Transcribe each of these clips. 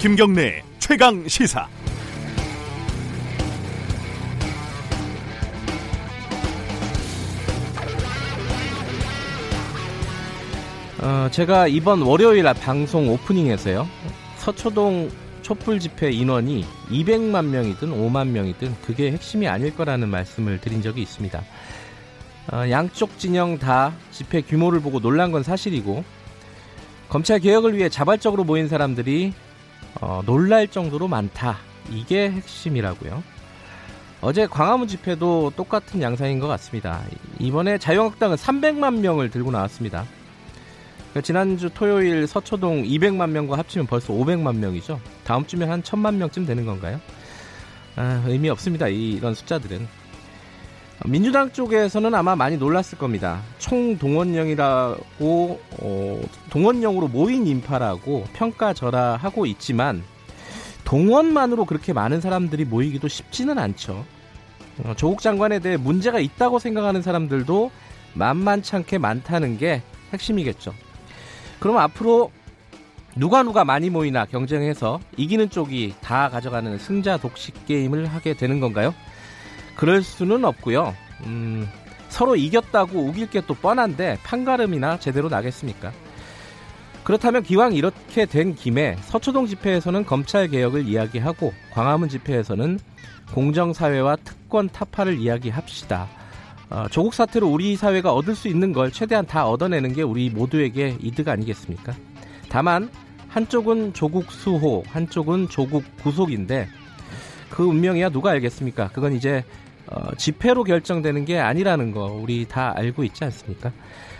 김경래 최강 시사. 어, 제가 이번 월요일 방송 오프닝에서요. 서초동 촛불 집회 인원이 200만 명이든 5만 명이든 그게 핵심이 아닐 거라는 말씀을 드린 적이 있습니다. 어, 양쪽 진영 다 집회 규모를 보고 놀란 건 사실이고 검찰 개혁을 위해 자발적으로 모인 사람들이 어, 놀랄 정도로 많다. 이게 핵심이라고요. 어제 광화문 집회도 똑같은 양상인 것 같습니다. 이번에 자유한국당은 300만 명을 들고 나왔습니다. 그러니까 지난주 토요일 서초동 200만 명과 합치면 벌써 500만 명이죠. 다음 주면 한 1000만 명쯤 되는 건가요? 아, 의미 없습니다. 이, 이런 숫자들은. 민주당 쪽에서는 아마 많이 놀랐을 겁니다. 총 동원령이라고 어, 동원령으로 모인 인파라고 평가절하하고 있지만 동원만으로 그렇게 많은 사람들이 모이기도 쉽지는 않죠. 어, 조국 장관에 대해 문제가 있다고 생각하는 사람들도 만만찮게 많다는 게 핵심이겠죠. 그럼 앞으로 누가 누가 많이 모이나 경쟁해서 이기는 쪽이 다 가져가는 승자 독식 게임을 하게 되는 건가요? 그럴 수는 없고요. 음, 서로 이겼다고 우길 게 또 뻔한데 판가름이나 제대로 나겠습니까? 그렇다면 기왕 이렇게 된 김에 서초동 집회에서는 검찰 개혁을 이야기하고 광화문 집회에서는 공정사회와 특권 타파를 이야기합시다. 어, 조국 사태로 우리 사회가 얻을 수 있는 걸 최대한 다 얻어내는 게 우리 모두에게 이득 아니겠습니까? 다만 한쪽은 조국 수호, 한쪽은 조국 구속인데 그 운명이야 누가 알겠습니까? 그건 이제 어, 집회로 결정되는 게 아니라는 거 우리 다 알고 있지 않습니까?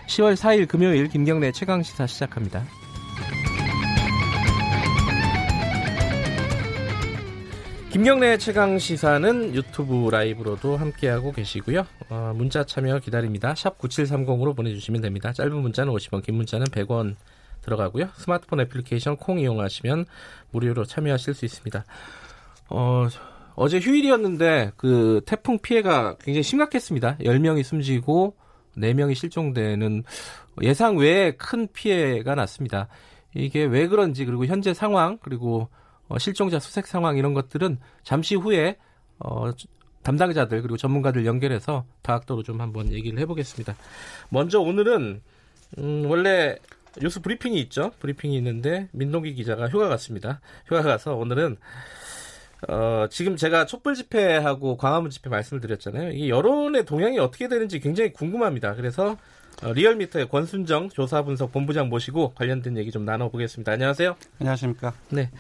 10월 4일 금요일 김경래 최강 시사 시작합니다. 김경래 최강 시사는 유튜브 라이브로도 함께하고 계시고요. 어, 문자 참여 기다립니다. 샵 9730으로 보내주시면 됩니다. 짧은 문자는 50원, 긴 문자는 100원 들어가고요. 스마트폰 애플리케이션 콩 이용하시면 무료로 참여하실 수 있습니다. 어, 어제 휴일이었는데 그 태풍 피해가 굉장히 심각했습니다. 10명이 숨지고 4명이 실종되는 예상 외에 큰 피해가 났습니다. 이게 왜 그런지 그리고 현재 상황 그리고 어, 실종자 수색 상황 이런 것들은 잠시 후에 어, 담당자들 그리고 전문가들 연결해서 다각도로 좀 한번 얘기를 해보겠습니다. 먼저 오늘은 음, 원래 뉴스 브리핑이 있죠. 브리핑이 있는데 민동기 기자가 휴가 갔습니다. 휴가 가서 오늘은 어, 지금 제가 촛불 집회하고 광화문 집회 말씀을 드렸잖아요. 이 여론의 동향이 어떻게 되는지 굉장히 궁금합니다. 그래서 어, 리얼미터의 권순정 조사 분석 본부장 모시고 관련된 얘기 좀 나눠보겠습니다. 안녕하세요. 안녕하십니까. 네.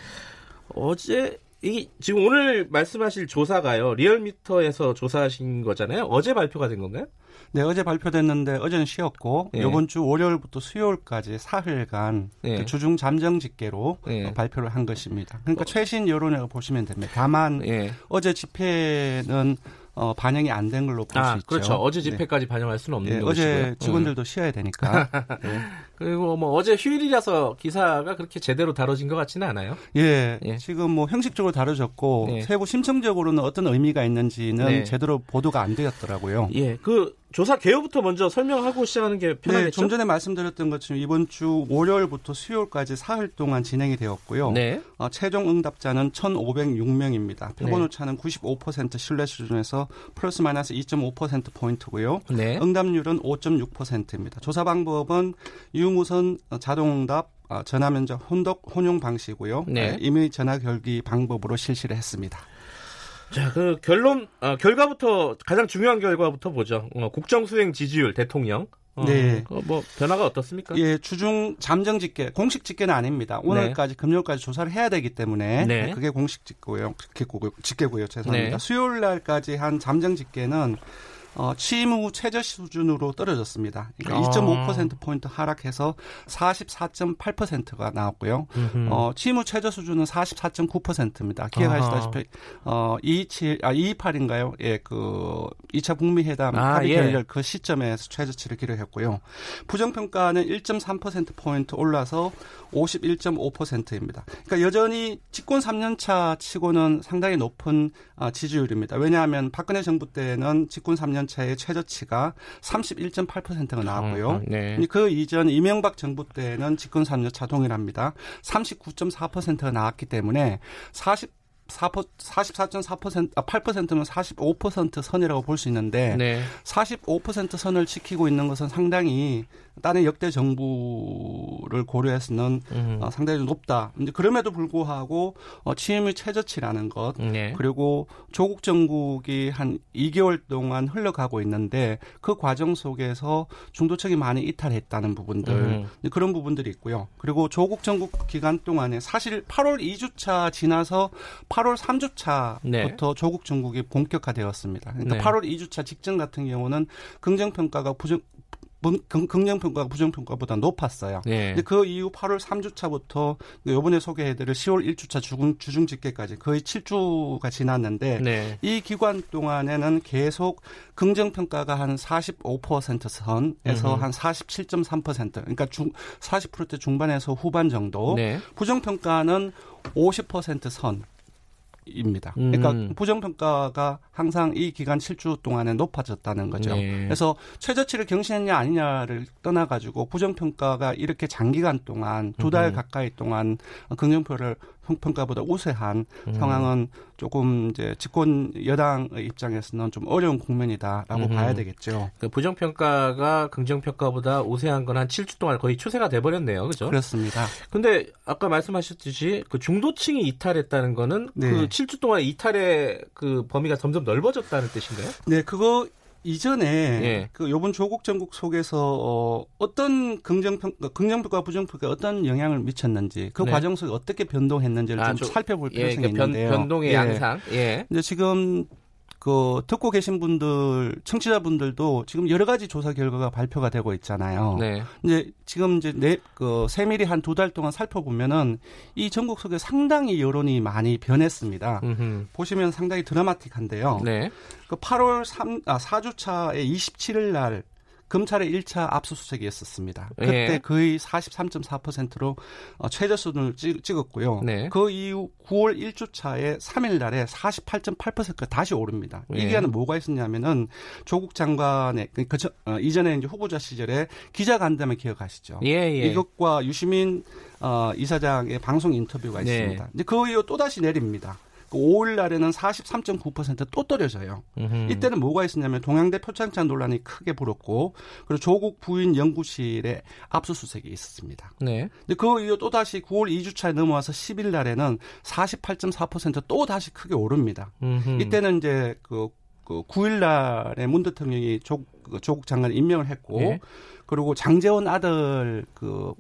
어제 이 지금 오늘 말씀하실 조사가요. 리얼미터에서 조사하신 거잖아요. 어제 발표가 된 건가요? 네, 어제 발표됐는데 어제는 쉬었고 예. 이번 주 월요일부터 수요일까지 사흘간 예. 그 주중 잠정 집계로 예. 발표를 한 것입니다. 그러니까 어. 최신 여론을 보시면 됩니다. 다만 예. 어제 집회는 어, 반영이 안 된 걸로 볼수 아, 있죠. 그렇죠. 어제 네. 집회까지 네. 반영할 수는 없는 네, 거죠. 어제 직원들도 음. 쉬어야 되니까. 네. 그리고 뭐 어제 휴일이라서 기사가 그렇게 제대로 다뤄진 것 같지는 않아요. 예, 예. 지금 뭐 형식적으로 다뤄졌고 네. 세부 심층적으로는 어떤 의미가 있는지는 네. 제대로 보도가 안 되었더라고요. 예, 그 조사 개요부터 먼저 설명하고 시작하는 게 편하겠죠? 네, 좀 전에 말씀드렸던 것처럼 이번 주 월요일부터 수요일까지 사흘 동안 진행이 되었고요. 네. 어, 최종 응답자는 1,506명입니다. 표본 오차는 네. 95% 신뢰 수준에서 플러스 마이너스 2.5% 포인트고요. 네. 응답률은 5.6%입니다. 조사 방법은 유 무선 자동 응답 어, 전화 면접 혼독 혼용 방식이고요. 네. 네. 이미 전화 결기 방법으로 실시를 했습니다. 자, 그 결론, 어, 결과부터 가장 중요한 결과부터 보죠. 어, 국정 수행 지지율 대통령. 어, 네. 어, 뭐 변화가 어떻습니까? 예, 주중 잠정 집계 공식 집계는 아닙니다. 오늘까지 네. 금요일까지 조사를 해야 되기 때문에 네. 그게 공식 집계고요. 집계고요. 집계고요. 죄송합니다. 네. 수요일 날까지 한 잠정 집계는 어, 취임 후 최저 수준으로 떨어졌습니다. 그러니까 아. 2.5% 포인트 하락해서 44.8%가 나왔고요. 어, 취임 후 최저 수준은 44.9%입니다. 기억하시다시피 어, 227, 아 228인가요? 예, 그 2차 북미 회담 아, 합의 결렬 예. 그 시점에 최저치를 기록했고요. 부정 평가는 1.3% 포인트 올라서 51.5%입니다. 그러니까 여전히 집권 3년차 치고는 상당히 높은 아, 지지율입니다. 왜냐하면 박근혜 정부 때는 집권 3년 4년차의 최저치가 31.8%가 나왔고요. 어, 네. 그 이전 이명박 정부 때는 집권 3년차 동일합니다. 39.4%가 나왔기 때문에 40 44.4% 아, 8%는 45% 선이라고 볼 수 있는데 네. 45% 선을 지키고 있는 것은 상당히 다른 역대 정부를 고려해서는 음. 어, 상당히 높다. 근데 그럼에도 불구하고 어, 취임의 최저치라는 것 네. 그리고 조국 정국이 한 2개월 동안 흘러가고 있는데 그 과정 속에서 중도층이 많이 이탈했다는 부분들 음. 그런 부분들이 있고요. 그리고 조국 정국 기간 동안에 사실 8월 2주차 지나서 8월 3주차부터 네. 조국 정국이 본격화되었습니다. 그러니까 네. 8월 2주차 직전 같은 경우는 긍정평가가 부정 긍정평가가 부정평가보다 높았어요. 네. 근데 그 이후 8월 3주차부터 요번에 소개해드릴 10월 1주차 주중, 주중 집계까지 거의 7주가 지났는데 네. 이 기간 동안에는 계속 긍정평가가 한 45% 선에서 음. 한 47.3% 그러니까 중, 40%대 중반에서 후반 정도 네. 부정평가는 50% 선. 입니다. 그러니까 음. 부정평가가 항상 이 기간 7주 동안에 높아졌다는 거죠. 네. 그래서 최저치를 경신했냐 아니냐를 떠나가지고 부정평가가 이렇게 장기간 동안 두 달 가까이 동안 긍정표를 평가보다 우세한 음. 상황은 조금 이제 집권 여당의 입장에서는 좀 어려운 국면이다라고 음. 봐야 되겠죠. 그 부정 평가가 긍정 평가보다 우세한 건 한 7주 동안 거의 추세가 돼 버렸네요. 그죠? 그렇습니다. 근데 아까 말씀하셨듯이 그 중도층이 이탈했다는 거는 네. 그 7주 동안 이탈의 그 범위가 점점 넓어졌다는 뜻인가요? 네, 그거 이전에 예. 그 요번 조국 전국 속에서 어, 어떤 긍정평 가 긍정평가 부정평가 어떤 영향을 미쳤는지 그 네. 과정 속에 어떻게 변동했는지를 아, 좀 조, 살펴볼 예, 필요성이 예, 그러니까 있는데요. 변, 동의 예. 양상. 예. 이제 지금 그 듣고 계신 분들 청취자분들도 지금 여러 가지 조사 결과가 발표가 되고 있잖아요. 네. 이제 지금 이제 내그 세밀히 한 두 달 동안 살펴보면은 이 전국 속에 상당히 여론이 많이 변했습니다. 음흠. 보시면 상당히 드라마틱한데요. 네. 그 8월 3, 아, 4주차의 27일 날 검찰의 1차 압수수색이었었습니다. 예. 그때 예. 거의 43.4%로 어, 최저 수준을 찍, 었고요 네. 그 이후 9월 1주차에 3일 날에 48.8%가 다시 오릅니다. 예. 이 기간은 뭐가 있었냐면은 조국 장관의 그, 그 어, 이전에 이제 후보자 시절에 기자 간담회 기억하시죠? 예, 예. 이것과 유시민 어, 이사장의 방송 인터뷰가 네. 있습니다. 네. 이제 그 이후 또 다시 내립니다. 5일 그 날에는 43.9%또 떨어져요. 음흠. 이때는 뭐가 있었냐면 동양대 표창장 논란이 크게 불었고 그리고 조국 부인 연구실에 압수수색이 있었습니다. 네. 근데 그 이후 또 다시 9월 2주차에 넘어와서 10일 날에는 48.4%또 다시 크게 오릅니다. 음흠. 이때는 이제 그, 그 9일 날에 문 대통령이 조, 그 조국 장관 임명을 했고 네. 그리고 장재원 아들 그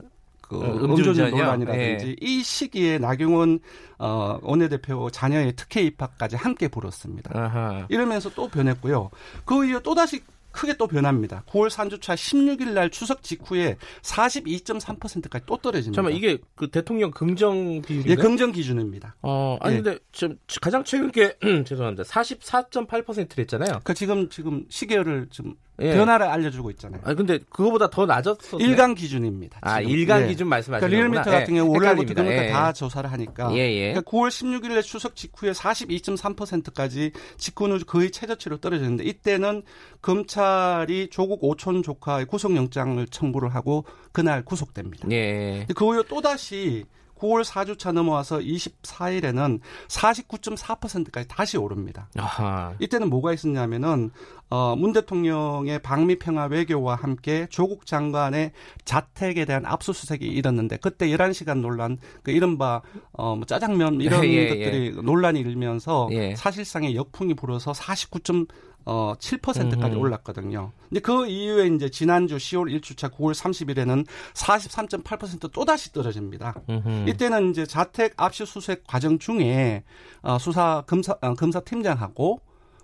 그 어, 음주운전 논란이라든지 네. 이 시기에 나경원 어, 원내대표 자녀의 특혜 입학까지 함께 불었습니다. 아하. 이러면서 또 변했고요. 그 이후 또 다시 크게 또 변합니다. 9월 3주차 16일 날 추석 직후에 42.3%까지 또 떨어집니다. 잠깐만 이게 그 대통령 긍정 비율이 예, 긍정 기준입니다. 어, 아니 예. 근데 지금 가장 최근 게 죄송합니다. 44.8%랬잖아요. 그 지금 지금 시계를 좀 예. 변화를 알려주고 있잖아요. 아 근데 그거보다 더 낮았어. 일간 기준입니다. 아 지금. 일간 예. 기준 말씀하시는 그러니까 리얼미터 같은 경우 예. 올해부터 그러니까 예. 다 조사를 하니까. 예, 예. 그러니까 9월 16일에 추석 직후에 42.3%까지 직후 후 거의 최저치로 떨어졌는데 이때는 검찰이 조국 오촌 조카의 구속영장을 청구를 하고 그날 구속됩니다. 예. 그 후에 또 다시 9월 4주차 넘어와서 24일에는 49.4%까지 다시 오릅니다. 아하. 이때는 뭐가 있었냐면은 어, 문 대통령의 방미 평화 외교와 함께 조국 장관의 자택에 대한 압수수색이 일었는데 그때 11시간 논란 그 이른바 어, 뭐 짜장면 이런 예, 예, 것들이 예. 논란이 일면서 예. 사실상의 역풍이 불어서 49. 어 7%까지 음. 올랐거든요. 근데 그 이후에 이제 지난주 10월 1주차 9월 30일에는 43.8%또 다시 떨어집니다. 음흠. 이때는 이제 자택 압수수색 과정 중에 어, 수사 검사 어, 검사 팀장하고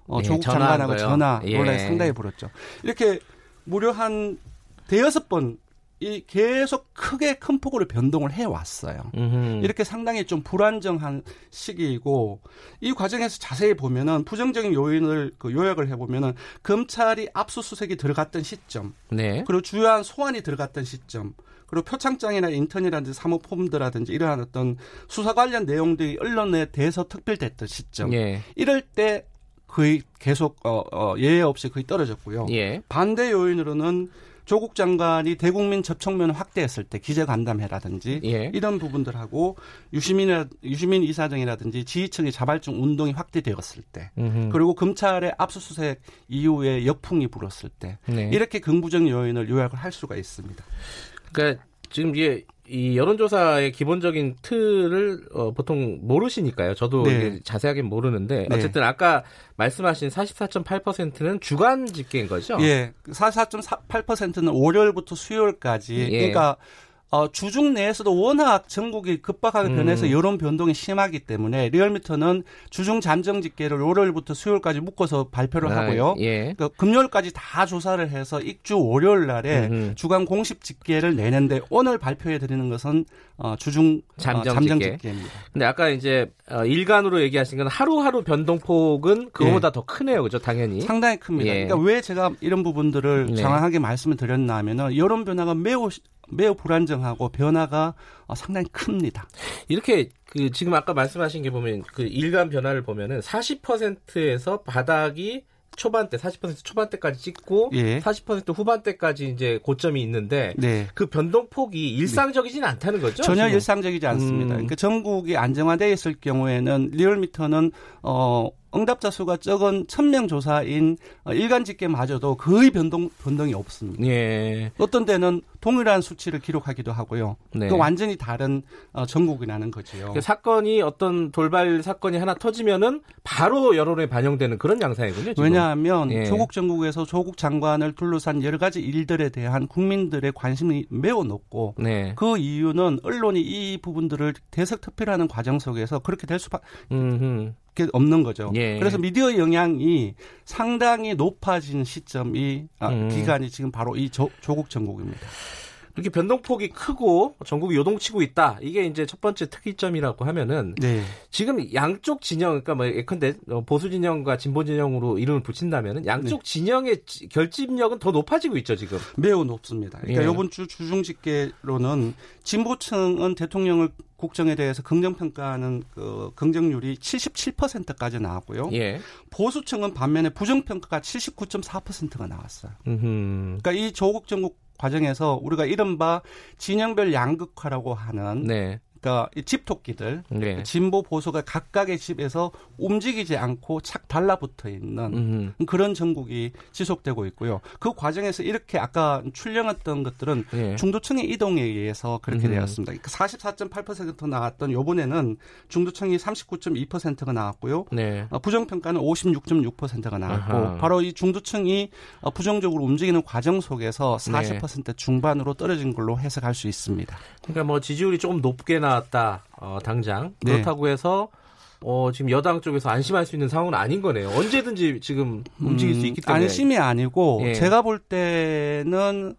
어, 네, 조국 장관하고 전화 논란이 예. 상당히 불었죠. 이렇게 무려 한 대여섯 번 이 계속 크게 큰 폭으로 변동을 해 왔어요. 이렇게 상당히 좀 불안정한 시기이고 이 과정에서 자세히 보면은 부정적인 요인을 그 요약을 해 보면은 검찰이 압수수색이 들어갔던 시점, 네. 그리고 주요한 소환이 들어갔던 시점, 그리고 표창장이나 인턴이라든지 사모폼들라든지 이러한 어떤 수사 관련 내용들이 언론에 대해서 특별됐던 시점, 네. 이럴 때 거의 계속 어, 어, 예외 없이 거의 떨어졌고요. 예. 반대 요인으로는 조국 장관이 대국민 접촉면 확대했을 때 기재 간담회라든지 예. 이런 부분들하고 유시민 유시민 이사장이라든지 지휘청의 자발적 운동이 확대되었을 때 음흠. 그리고 검찰의 압수수색 이후에 역풍이 불었을 때 네. 이렇게 긍부적 요인을 요약을 할 수가 있습니다. 그러니까 지금 이게 이 여론조사의 기본적인 틀을 어, 보통 모르시니까요. 저도 네. 자세하게 모르는데 네. 어쨌든 아까 말씀하신 44.8%는 주간 집계인 거죠? 예. 44.8%는 월요일부터 수요일까지. 예. 그러니까 어, 주중 내에서도 워낙 전국이 급박하게 음. 변해서 여론 변동이 심하기 때문에 리얼미터는 주중 잠정 집계를 월요일부터 수요일까지 묶어서 발표를 아, 하고요. 예. 그러니까 금요일까지 다 조사를 해서 익주 월요일 날에 음흠. 주간 공식 집계를 내는데 오늘 발표해 드리는 것은 어, 주중 어, 잠정, 어, 잠정 집계. 입니다 근데 아까 이제 어, 일간으로 얘기하신 건 하루하루 변동폭은 그거보다 예. 더 크네요. 그죠? 당연히. 상당히 큽니다. 예. 그러니까 왜 제가 이런 부분들을 네. 정확하게 말씀을 드렸나 하면은 여론 변화가 매우 매우 불안정하고 변화가 어, 상당히 큽니다. 이렇게 그 지금 아까 말씀하신 게 보면 그 일간 변화를 보면은 40%에서 바닥이 초반대 40% 초반대까지 찍고 예. 40% 후반대까지 이제 고점이 있는데 네. 그 변동폭이 일상적이지는 않다는 거죠? 전혀 지금? 일상적이지 않습니다. 음. 그러니까 전국이 안정화되어 있을 경우에는 리얼미터는 어 응답자 수가 적은 1000명 조사인 어, 일간 집계마저도 거의 변동 변동이 없습니다. 예. 어떤 데는 동일한 수치를 기록하기도 하고요. 네. 그 완전히 다른 어, 전국이라는 거죠. 그 사건이 어떤 돌발 사건이 하나 터지면은 바로 여론에 반영되는 그런 양상이군요. 지금. 왜냐하면 예. 조국 정국에서 조국 장관을 둘러싼 여러 가지 일들에 대한 국민들의 관심이 매우 높고 네. 그 이유는 언론이 이 부분들을 대석 투표하는 과정 속에서 그렇게 될 수밖에 없는 거죠. 예. 그래서 미디어 영향이 상당히 높아진 시점이 아, 음. 기간이 지금 바로 이 조, 조국 전국입니다. 이렇게 변동폭이 크고 전국이 요동치고 있다. 이게 이제 첫 번째 특이점이라고 하면은 네. 지금 양쪽 진영 그러니까 뭐 예컨대 보수 진영과 진보 진영으로 이름을 붙인다면은 양쪽 네. 진영의 결집력은 더 높아지고 있죠 지금. 매우 높습니다. 그러니까 예. 이번 주 주중 집계로는 진보층은 대통령을 국정에 대해서 긍정 평가하는 그 긍정률이 77%까지 나왔고요. 예. 보수층은 반면에 부정 평가가 79.4%가 나왔어요. 음흠. 그러니까 이 조국 정국 과정에서 우리가 이른바 진영별 양극화라고 하는 네. 그러니까 집 토끼들 네. 진보 보수가 각각의 집에서 움직이지 않고 착 달라붙어 있는 음흠. 그런 전국이 지속되고 있고요. 그 과정에서 이렇게 아까 출렁했던 것들은 네. 중도층의 이동에 의해서 그렇게 음흠. 되었습니다. 그러니까 44.8% 나왔던 요번에는 중도층이 39.2%가 나왔고요. 네. 어, 부정평가는 56.6%가 나왔고 아하. 바로 이 중도층이 어, 부정적으로 움직이는 과정 속에서 40% 중반으로 떨어진 걸로 해석할 수 있습니다. 그러니까 뭐 지지율이 조금 높게 나 나왔다. 어, 당장 네. 그렇다고 해서 어, 지금 여당 쪽에서 안심할 수 있는 상황은 아닌 거네요. 언제든지 지금 움직일 음, 수 있기 때문에 안심이 아니고 예. 제가 볼 때는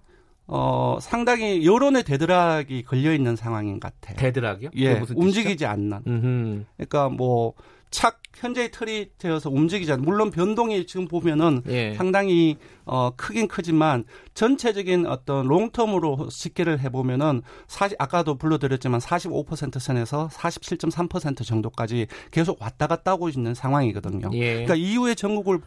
어, 상당히 여론의 대드락이 걸려 있는 상황인 것 같아요. 대드락이요? 예, 움직이지 않는. 음흠. 그러니까 뭐 착 현재의 틀이 되어서 움직이지 않는 물론 변동이 지금 보면은 예. 상당히 어 크긴 크지만 전체적인 어떤 롱텀으로 집계를 해 보면은 사실 아까도 불러드렸지만 45% 선에서 47.3% 정도까지 계속 왔다 갔다 하고 있는 상황이거든요. 예. 그러니까 이후에 전국을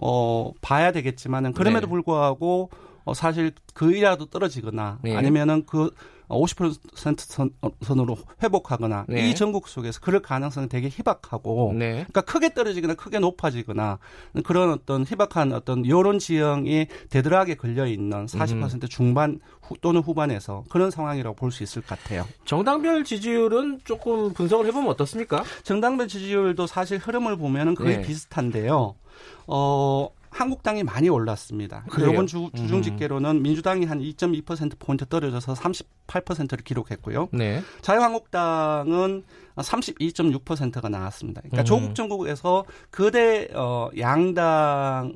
어 봐야 되겠지만은 그럼에도 네. 불구하고 어 사실 그 이라도 떨어지거나 예. 아니면은 그 50% 선, 선으로 회복하거나 네. 이 전국 속에서 그럴 가능성은 되게 희박하고 네. 그러니까 크게 떨어지거나 크게 높아지거나 그런 어떤 희박한 어떤 여론 지형이 대들하게 걸려 있는 40% 음. 중반 후, 또는 후반에서 그런 상황이라고 볼 수 있을 것 같아요. 정당별 지지율은 조금 분석을 해보면 어떻습니까? 정당별 지지율도 사실 흐름을 보면은 거의 네. 비슷한데요. 어, 한국당이 많이 올랐습니다. 그래요? 이번 주, 주중 음. 집계로는 민주당이 한 2.2% 포인트 떨어져서 38%를 기록했고요. 네. 자유한국당은 32.6%가 나왔습니다. 그러니까 음. 조국 정국에서 그대 어 양당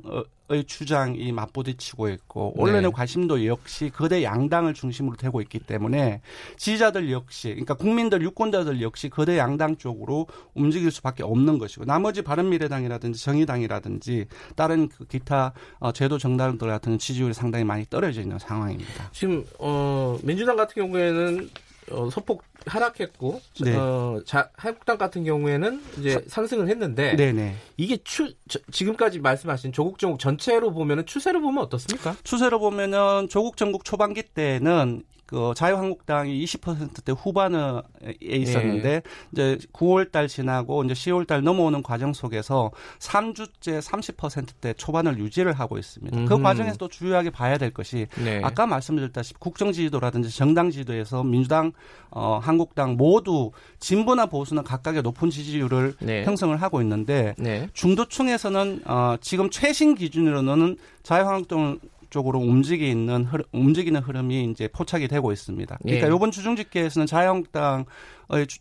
의 주장이 맞부딪히고 있고 언론의 네. 관심도 역시 거대 양당을 중심으로 되고 있기 때문에 지지자들 역시 그러니까 국민들 유권자들 역시 거대 양당 쪽으로 움직일 수밖에 없는 것이고 나머지 바른미래당이라든지 정의당이라든지 다른 그 기타 어, 제도 정당들 같은 지지율이 상당히 많이 떨어져 있는 상황입니다. 지금 어 민주당 같은 경우에는 어, 소폭 하락했고 네. 어, 자, 한국당 같은 경우에는 이제 상승을 했는데 네네. 이게 추 저, 지금까지 말씀하신 조국 전국 전체로 보면은 추세로 보면 어떻습니까? 추세로 보면은 조국 전국 초반기 때는 그 자유한국당이 20%대 후반에 있었는데 예. 이제 9월 달 지나고 이제 10월 달 넘어오는 과정 속에서 3주째 30%대 초반을 유지를 하고 있습니다. 그 음흠. 그 과정에서 또 주요하게 봐야 될 것이 네. 아까 말씀드렸다시피 국정 지지도라든지 정당 지지도에서 민주당, 어, 한국당 모두 진보나 보수는 각각의 높은 지지율을 네. 형성을 하고 있는데 네. 중도층에서는 어, 지금 최신 기준으로는 자유한국당 쪽으로 움직이는 흐름, 움직이는 흐름이 이제 포착이 되고 있습니다. 그러니까 예. 이번 주중 집계에서는 자유한국당의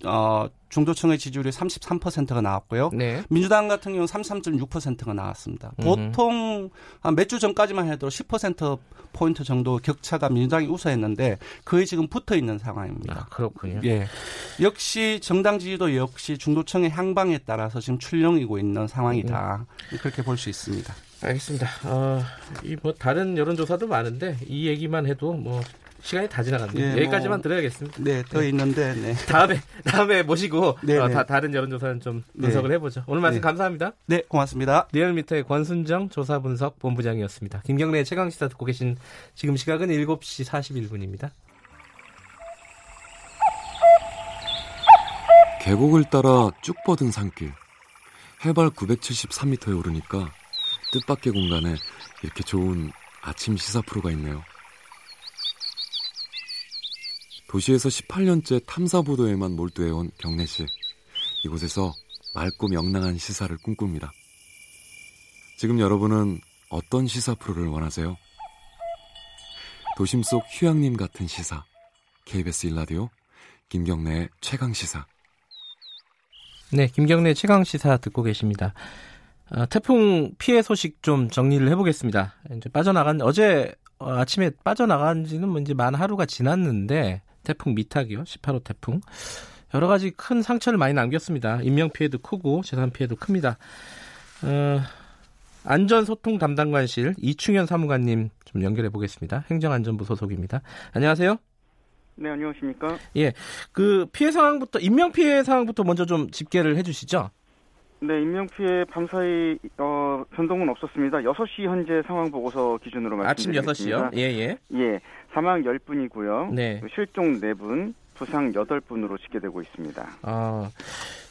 어, 중도층의 지지율이 33%가 나왔고요. 네. 민주당 같은 경우는 33.6%가 나왔습니다. 음. 보통 한 몇 주 전까지만 해도 10% 포인트 정도 격차가 민주당이 우세했는데 거의 지금 붙어 있는 상황입니다. 아, 그렇군요. 예. 역시 정당 지지도 역시 중도층의 향방에 따라서 지금 출렁이고 있는 상황이다. 음. 그렇게 볼 수 있습니다. 알겠습니다. 어, 이뭐 다른 여론조사도 많은데 이 얘기만 해도 뭐 시간이 다 지나갔네요. 네, 여기까지만 뭐, 들어야겠습니다. 네, 더 네. 있는데 네. 다음에 다음에 모시고 네, 어, 네. 다 다른 여론조사는 좀 분석을 네. 해보죠. 오늘 말씀 감사합니다. 네, 고맙습니다. 리얼미터의 권순정 조사분석 본부장이었습니다. 김경래의 최강 시사 듣고 계신 지금 시각은 7시 41분입니다. 계곡을 따라 쭉 뻗은 산길. 해발 973m에 오르니까 뜻밖의 공간에 이렇게 좋은 아침 시사 프로가 있네요. 도시에서 18년째 탐사 보도에만 몰두해온 경래 씨. 이곳에서 맑고 명랑한 시사를 꿈꿉니다. 지금 여러분은 어떤 시사 프로를 원하세요? 도심 속 휴양림 같은 시사. KBS 일라디오 김경래의 최강 시사. 네, 김경래 최강 시사 듣고 계십니다. 어, 태풍 피해 소식 좀 정리를 해보겠습니다. 이제 빠져나간 어제 어, 아침에 빠져나간 지는 뭐 이제 만 하루가 지났는데 태풍 미탁이요, 18호 태풍 여러 가지 큰 상처를 많이 남겼습니다. 인명 피해도 크고 재산 피해도 큽니다. 어, 안전소통 담당관실 이충현 사무관님 좀 연결해 보겠습니다. 행정안전부 소속입니다. 안녕하세요. 네, 안녕하십니까? 예, 그 피해 상황부터 인명 피해 상황부터 먼저 좀 집계를 해 주시죠. 네, 인명피해 밤사이 어, 변동은 없었습니다. 6시 현재 상황 보고서 기준으로 말씀드리겠습니다. 아침 6시요? 예, 예. 예. 사망 10분이고요. 네. 실종 4분, 부상 8분으로 집계되고 있습니다. 아.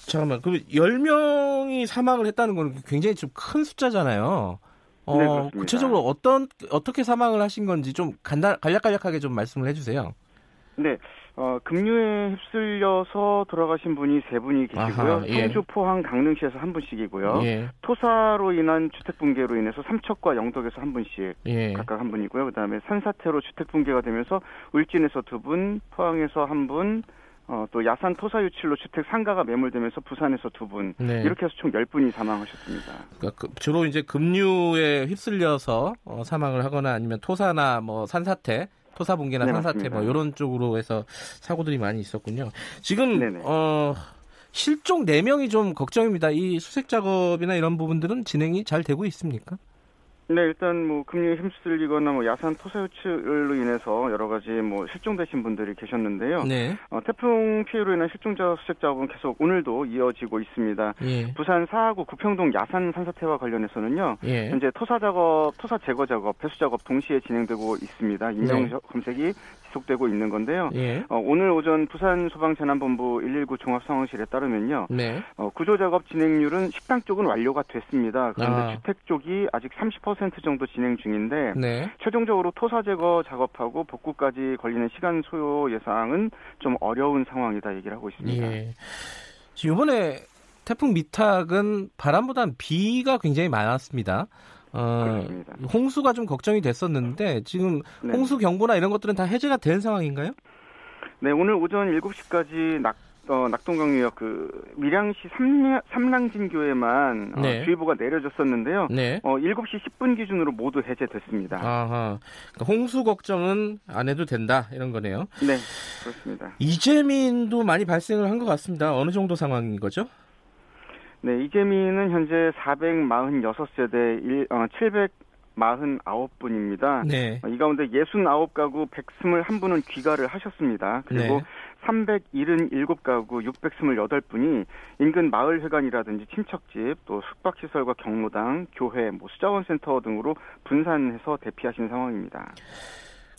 잠깐만. 그럼 10명이 사망을 했다는 건 굉장히 좀 큰 숫자잖아요. 어, 네, 그렇습니다. 구체적으로 어떤 어떻게 사망을 하신 건지 좀 간단 간략간략하게 좀 말씀을 해 주세요. 네. 어, 급류에 휩쓸려서 돌아가신 분이 세 분이 계시고요. 아하, 예. 성주, 포항, 강릉시에서 한 분씩이고요. 예. 토사로 인한 주택 붕괴로 인해서 삼척과 영덕에서 한 분씩 예. 각각 한 분이고요. 그다음에 산사태로 주택 붕괴가 되면서 울진에서 두 분, 포항에서 한 분, 어, 또 야산 토사 유출로 주택 상가가 매몰되면서 부산에서 두 분, 네. 이렇게 해서 총 10분이 사망하셨습니다. 그러니까 그, 주로 이제 급류에 휩쓸려서 어, 사망을 하거나 아니면 토사나 뭐 산사태 토사 붕괴나 네, 산사태 뭐 이런 쪽으로 해서 사고들이 많이 있었군요. 지금 네네. 어 실종 4명이 좀 걱정입니다. 이 수색 작업이나 이런 부분들은 진행이 잘 되고 있습니까? 네, 일단 뭐 금리에 힘쓸리거나 뭐 야산 토사 유출로 인해서 여러 가지 뭐 실종되신 분들이 계셨는데요. 네. 어, 태풍 피해로 인한 실종자 수색 작업은 계속 오늘도 이어지고 있습니다. 예. 부산 사하구 구평동 야산 산사태와 관련해서는요. 예. 현재 토사 작업, 토사 제거 작업, 배수 작업 동시에 진행되고 있습니다. 인명 네. 검색이 지속되고 있는 건데요. 예. 어, 오늘 오전 부산 소방재난본부 119 종합상황실에 따르면요. 네. 어, 구조 작업 진행률은 식당 쪽은 완료가 됐습니다. 그런데 아. 주택 쪽이 아직 30% 정도 진행 중인데 네. 최종적으로 토사 제거 작업하고 복구까지 걸리는 시간 소요 예상은 좀 어려운 상황이다 얘기를 하고 있습니다. 예. 이번에 태풍 미탁은 바람보다는 비가 굉장히 많았습니다. 어, 홍수가 좀 걱정이 됐었는데 지금 네. 홍수 경보나 이런 것들은 다 해제가 된 상황인가요? 네, 오늘 오전 7시까지 낙, 어, 낙동강유역 그 밀양시 삼량, 삼랑진교에만 어, 네. 어, 주의보가 내려졌었는데요. 네. 어, 7시 10분 기준으로 모두 해제됐습니다. 아하. 그러니까 홍수 걱정은 안 해도 된다 이런 거네요. 네, 그렇습니다. 이재민도 많이 발생을 한 것 같습니다. 어느 정도 상황인 거죠? 네, 이재민은 현재 446세대 1, 어, 749분입니다. 네. 어, 이 가운데 69가구 121분은 귀가를 하셨습니다. 그리고 네. 377가구 628분이 인근 마을회관이라든지 친척집, 또 숙박시설과 경로당, 교회, 뭐 수자원센터 등으로 분산해서 대피하신 상황입니다.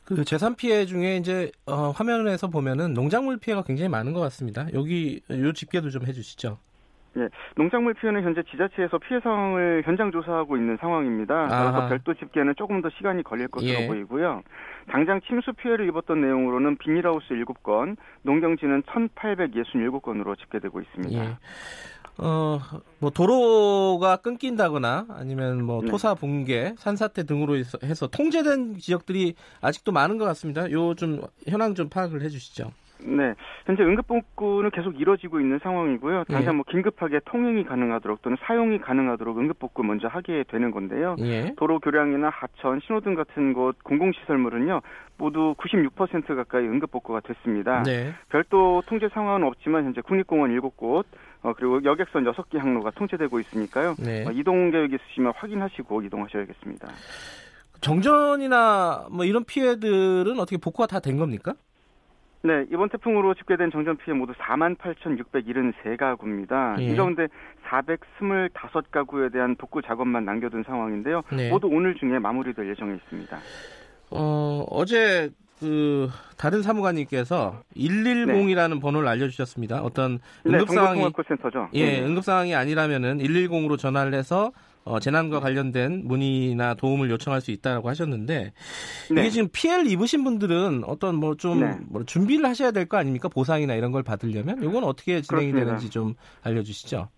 그 재산 피해 중에 이제 어, 화면에서 보면은 농작물 피해가 굉장히 많은 것 같습니다. 여기 요 집계도 좀 해주시죠. 예, 농작물 피해는 현재 지자체에서 피해 상황을 현장 조사하고 있는 상황입니다. 그래서 별도 집계는 조금 더 시간이 걸릴 것으로 예. 보이고요. 당장 침수 피해를 입었던 내용으로는 비닐하우스 7건, 농경지는 1,867건으로 집계되고 있습니다. 예. 어, 뭐 도로가 끊긴다거나 아니면 뭐 네. 토사 붕괴, 산사태 등으로 해서 통제된 지역들이 아직도 많은 것 같습니다. 요 좀 현황 좀 파악을 해 주시죠. 네, 현재 응급복구는 계속 이뤄지고 있는 상황이고요. 당장 예. 뭐 긴급하게 통행이 가능하도록 또는 사용이 가능하도록 응급복구 먼저 하게 되는 건데요. 예. 도로 교량이나 하천, 신호등 같은 곳 공공시설물은요 모두 96% 가까이 응급복구가 됐습니다. 네. 별도 통제 상황은 없지만 현재 국립공원 7곳 어, 그리고 여객선 6개 항로가 통제되고 있으니까요. 네. 어, 이동 계획 있으시면 확인하시고 이동하셔야겠습니다. 정전이나 뭐 이런 피해들은 어떻게 복구가 다 된 겁니까? 네, 이번 태풍으로 집계된 정전 피해 모두 4만 8,673가구입니다. 예. 이 가운데 425가구에 대한 복구 작업만 남겨둔 상황인데요. 네. 모두 오늘 중에 마무리될 예정에 있습니다. 어, 어제 그 다른 사무관님께서 110이라는 네. 번호를 알려주셨습니다. 어떤 응급 네, 상황이 예, 네. 응급 상황이 아니라면은 110으로 전화를 해서 어, 재난과 관련된 문의나 도움을 요청할 수 있다라고 하셨는데 이게 네. 지금 피해를 입으신 분들은 어떤 뭐좀 네. 뭐 준비를 하셔야 될 거 아닙니까 보상이나 이런 걸 받으려면 이건 어떻게 진행이 그렇습니다. 되는지 좀 알려주시죠.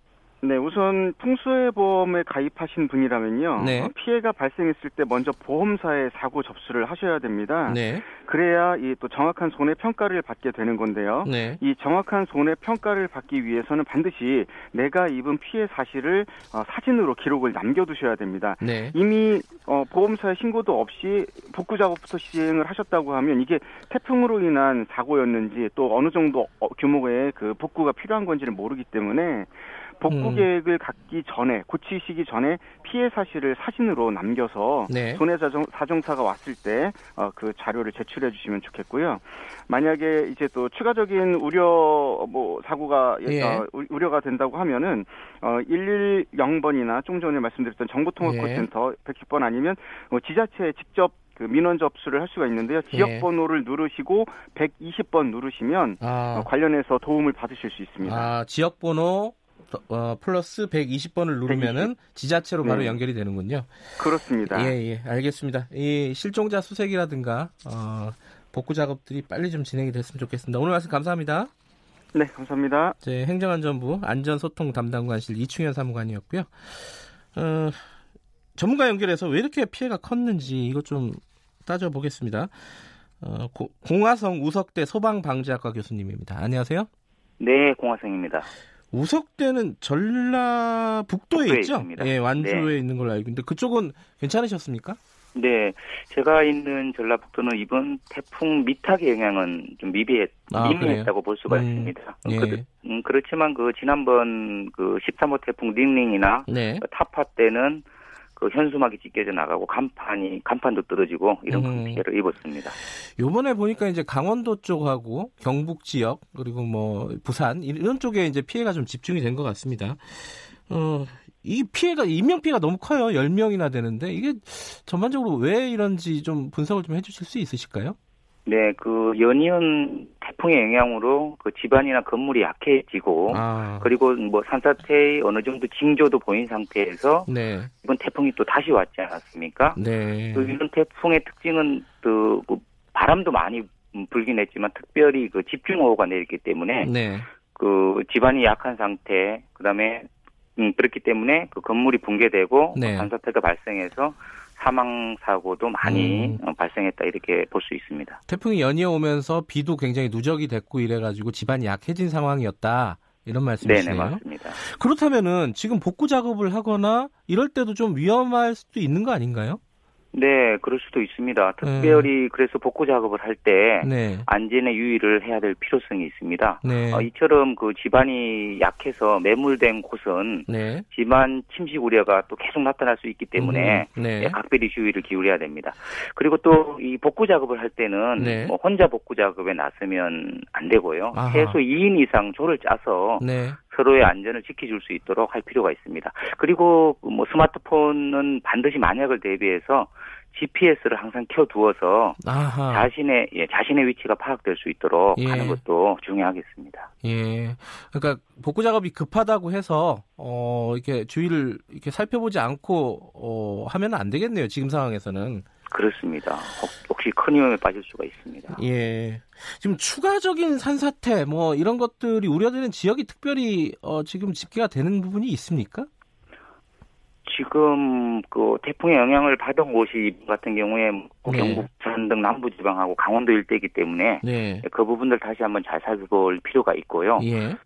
네, 우선 풍수해보험에 가입하신 분이라면요. 네. 어, 피해가 발생했을 때 먼저 보험사에 사고 접수를 하셔야 됩니다. 네. 그래야 이 또 정확한 손해 평가를 받게 되는 건데요. 네. 이 정확한 손해 평가를 받기 위해서는 반드시 내가 입은 피해 사실을 어, 사진으로 기록을 남겨두셔야 됩니다. 네. 이미 어, 보험사에 신고도 없이 복구 작업부터 시행을 하셨다고 하면 이게 태풍으로 인한 사고였는지 또 어느 정도 어, 규모의 그 복구가 필요한 건지를 모르기 때문에 복구 음. 계획을 갖기 전에 고치시기 전에 피해 사실을 사진으로 남겨서 네. 손해사정 사정사가 왔을 때그 어, 그 자료를 제출해 주시면 좋겠고요. 만약에 이제 또 추가적인 우려 뭐 사고가 예. 어, 우려가 된다고 하면은 어 110번이나 좀 전에 말씀드렸던 정보통합콜센터 예. 110번 아니면 뭐 지자체에 직접 그 민원 접수를 할 수가 있는데요. 지역 예. 번호를 누르시고 120번 누르시면 아. 어, 관련해서 도움을 받으실 수 있습니다. 아, 지역 번호 어, 플러스 120번을 누르면은 120. 지자체로 바로 네. 연결이 되는군요. 그렇습니다. 예, 예, 알겠습니다. 이 실종자 수색이라든가 어, 복구 작업들이 빨리 좀 진행이 됐으면 좋겠습니다. 오늘 말씀 감사합니다. 네, 감사합니다. 제 행정안전부 안전소통 담당관실 이충현 사무관이었고요. 어, 전문가 연결해서 왜 이렇게 피해가 컸는지 이것 좀 따져보겠습니다. 어, 고, 공화성 우석대 소방방지학과 교수님입니다. 안녕하세요. 네, 공화성입니다. 우석대는 전라북도에 있죠? 있습니다. 예, 완주에 네. 있는 걸로 알고 있는데 그쪽은 괜찮으셨습니까? 네, 제가 있는 전라북도는 이번 태풍 미탁의 영향은 좀 미비했, 아, 미미했다고 볼 수가 음, 있습니다. 예. 그, 음, 그렇지만 그 지난번 그 13호 태풍 닝닝이나 네. 그 타파 때는 그 현수막이 찢겨져 나가고 간판이 간판도 떨어지고 이런 큰 음. 피해를 입었습니다. 요번에 보니까 이제 강원도 쪽하고 경북 지역 그리고 뭐 부산 이런 쪽에 이제 피해가 좀 집중이 된 것 같습니다. 어, 이 피해가 인명 피해가 너무 커요. 10명이나 되는데 이게 전반적으로 왜 이런지 좀 분석을 좀 해 주실 수 있으실까요? 네, 그 연이은 태풍의 영향으로 그 집안이나 건물이 약해지고 아. 그리고 뭐 산사태의 어느 정도 징조도 보인 상태에서 네. 이번 태풍이 또 다시 왔지 않았습니까? 네. 그 이런 태풍의 특징은 그, 그 바람도 많이 불긴 했지만 특별히 그 집중호우가 내렸기 때문에 네. 그 집안이 약한 상태 그다음에 음, 그렇기 때문에 그 건물이 붕괴되고 네. 산사태가 발생해서 사망 사고도 많이 음. 어, 발생했다 이렇게 볼 수 있습니다. 태풍이 연이어 오면서 비도 굉장히 누적이 됐고 이래가지고 집안이 약해진 상황이었다. 이런 말씀이시네요. 네네 맞습니다. 그렇다면은 지금 복구 작업을 하거나 이럴 때도 좀 위험할 수도 있는 거 아닌가요? 네, 그럴 수도 있습니다. 특별히 네. 그래서 복구 작업을 할때 네. 안전에 유의를 해야 될 필요성이 있습니다. 네. 어, 이처럼 그 집안이 약해서 매물된 곳은 네. 집안 침식 우려가 또 계속 나타날 수 있기 때문에 음, 네. 예, 각별히 주의를 기울여야 됩니다. 그리고 또 이 복구 작업을 할 때는 네. 뭐 혼자 복구 작업에 나서면 안 되고요. 아하. 최소 2인 이상 조를 짜서 서로의 안전을 지켜줄 수 있도록 할 필요가 있습니다. 그리고 뭐 스마트폰은 반드시 만약을 대비해서 GPS를 항상 켜두어서 아하. 자신의 예, 자신의 위치가 파악될 수 있도록 예. 하는 것도 중요하겠습니다. 예, 그러니까 복구 작업이 급하다고 해서 어 이렇게 주의를 이렇게 살펴보지 않고 어 하면 안 되겠네요. 지금 상황에서는. 그렇습니다. 혹시 큰 위험에 빠질 수가 있습니다. 예. 지금 추가적인 산사태 뭐 이런 것들이 우려되는 지역이 특별히 어, 지금 집계가 되는 부분이 있습니까? 지금 그 태풍의 영향을 받은 곳이 같은 경우에 뭐 네. 경북 산등 남부 지방하고 강원도 일대이기 때문에 네. 그 부분들 다시 한번 잘 살펴볼 필요가 있고요. 예.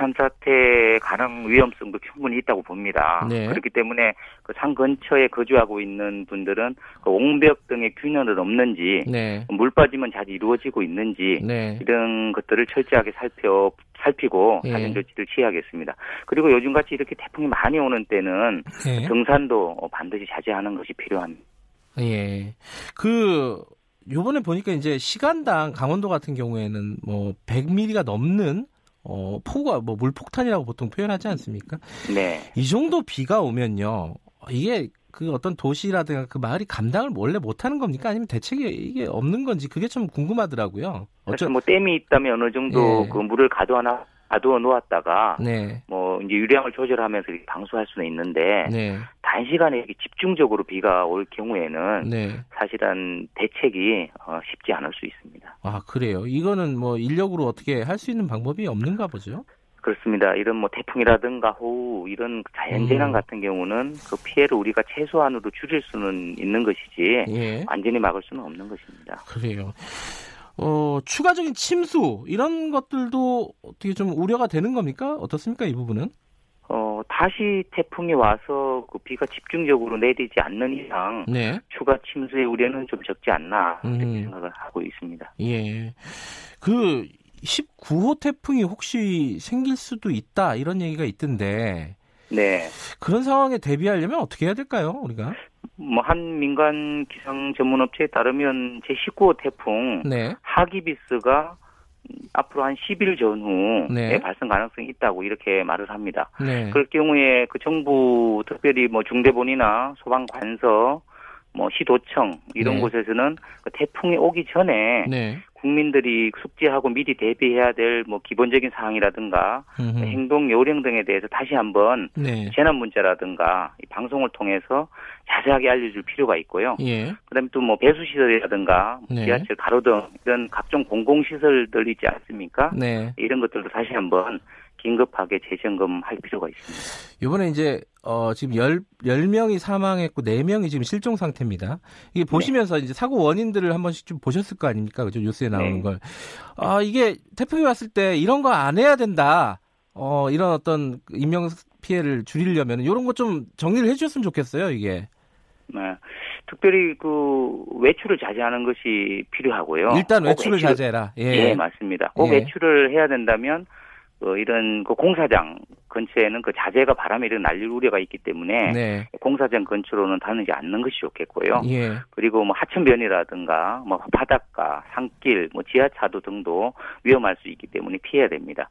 산사태 가능 위험성도 충분히 있다고 봅니다. 네. 그렇기 때문에 그 산 근처에 거주하고 있는 분들은 그 옹벽 등의 균열은 없는지 네. 물 빠짐은 잘 이루어지고 있는지 네. 이런 것들을 철저하게 살펴 살피고 예. 사전 조치를 취해야겠습니다. 그리고 요즘같이 이렇게 태풍이 많이 오는 때는 예. 등산도 반드시 자제하는 것이 필요합니다. 예. 그 요번에 보니까 이제 시간당 강원도 같은 경우에는 뭐 100mm가 넘는 어, 폭우가 뭐 물폭탄이라고 보통 표현하지 않습니까? 네. 이 정도 비가 오면요. 이게 그 어떤 도시라든가 그 마을이 감당을 원래 못하는 겁니까? 아니면 대책이 이게 없는 건지 그게 좀 궁금하더라고요. 어쩌... 뭐 댐이 있다면 어느 정도 네. 그 물을 가둬나 가두어 놓았다가 네. 뭐 이제 유량을 조절하면서 방수할 수는 있는데 네. 단시간에 이렇게 집중적으로 비가 올 경우에는 네. 사실은 대책이 어, 쉽지 않을 수 있습니다. 아 그래요? 이거는 뭐 인력으로 어떻게 할 수 있는 방법이 없는가 보죠? 그렇습니다. 이런 뭐 태풍이라든가 호우 이런 자연재난 음. 같은 경우는 그 피해를 우리가 최소한으로 줄일 수는 있는 것이지 예. 완전히 막을 수는 없는 것입니다. 그래요. 어, 추가적인 침수 이런 것들도 어떻게 좀 우려가 되는 겁니까? 어떻습니까 이 부분은? 어, 다시 태풍이 와서 그 비가 집중적으로 내리지 않는 이상 네. 추가 침수의 우려는 좀 적지 않나 이렇게 음. 생각을 하고 있습니다. 예. 그 19호 태풍이 혹시 생길 수도 있다 이런 얘기가 있던데. 네. 그런 상황에 대비하려면 어떻게 해야 될까요, 우리가? 뭐 한 민간 기상 전문 업체에 따르면 제 19호 태풍 네. 하기비스가 앞으로 한 10일 전후에 네. 발생 가능성이 있다고 이렇게 말을 합니다. 네. 그럴 경우에 그 정부 특별히 뭐 중대본이나 소방 관서 뭐 시도청 이런 네. 곳에서는 그 태풍이 오기 전에 네. 국민들이 숙지하고 미리 대비해야 될 뭐 기본적인 사항이라든가 음흠. 행동 요령 등에 대해서 다시 한번 네. 재난 문제라든가 방송을 통해서 자세하게 알려줄 필요가 있고요. 예. 그다음에 또 뭐 배수 시설이라든가 네. 지하철 가로등 이런 각종 공공 시설들 있지 않습니까? 네. 이런 것들도 다시 한번 긴급하게 재점검할 필요가 있습니다. 이번에 이제 어 지금 열 10명이 사망했고 4명이 지금 실종 상태입니다. 이게 네. 보시면서 네. 이제 사고 원인들을 한 번씩 좀 보셨을 거 아닙니까? 그죠? 뉴스에 나오는 네. 걸. 아, 이게 태풍이 왔을 때 이런 거 안 해야 된다. 어, 이런 어떤 인명 피해를 줄이려면 이런 거 좀 정리를 해 주셨으면 좋겠어요, 이게. 네. 특별히 그 외출을 자제하는 것이 필요하고요. 일단 외출을 외출, 자제해라. 예. 예, 맞습니다. 꼭 예. 외출을 해야 된다면 그 이런 그 공사장 근처에는 그 자재가 바람에 이런 날릴 우려가 있기 때문에 네. 공사장 근처로는 다니지 않는 것이 좋겠고요. 예. 그리고 뭐 하천변이라든가 뭐 바닷가, 산길, 뭐 지하차도 등도 위험할 수 있기 때문에 피해야 됩니다.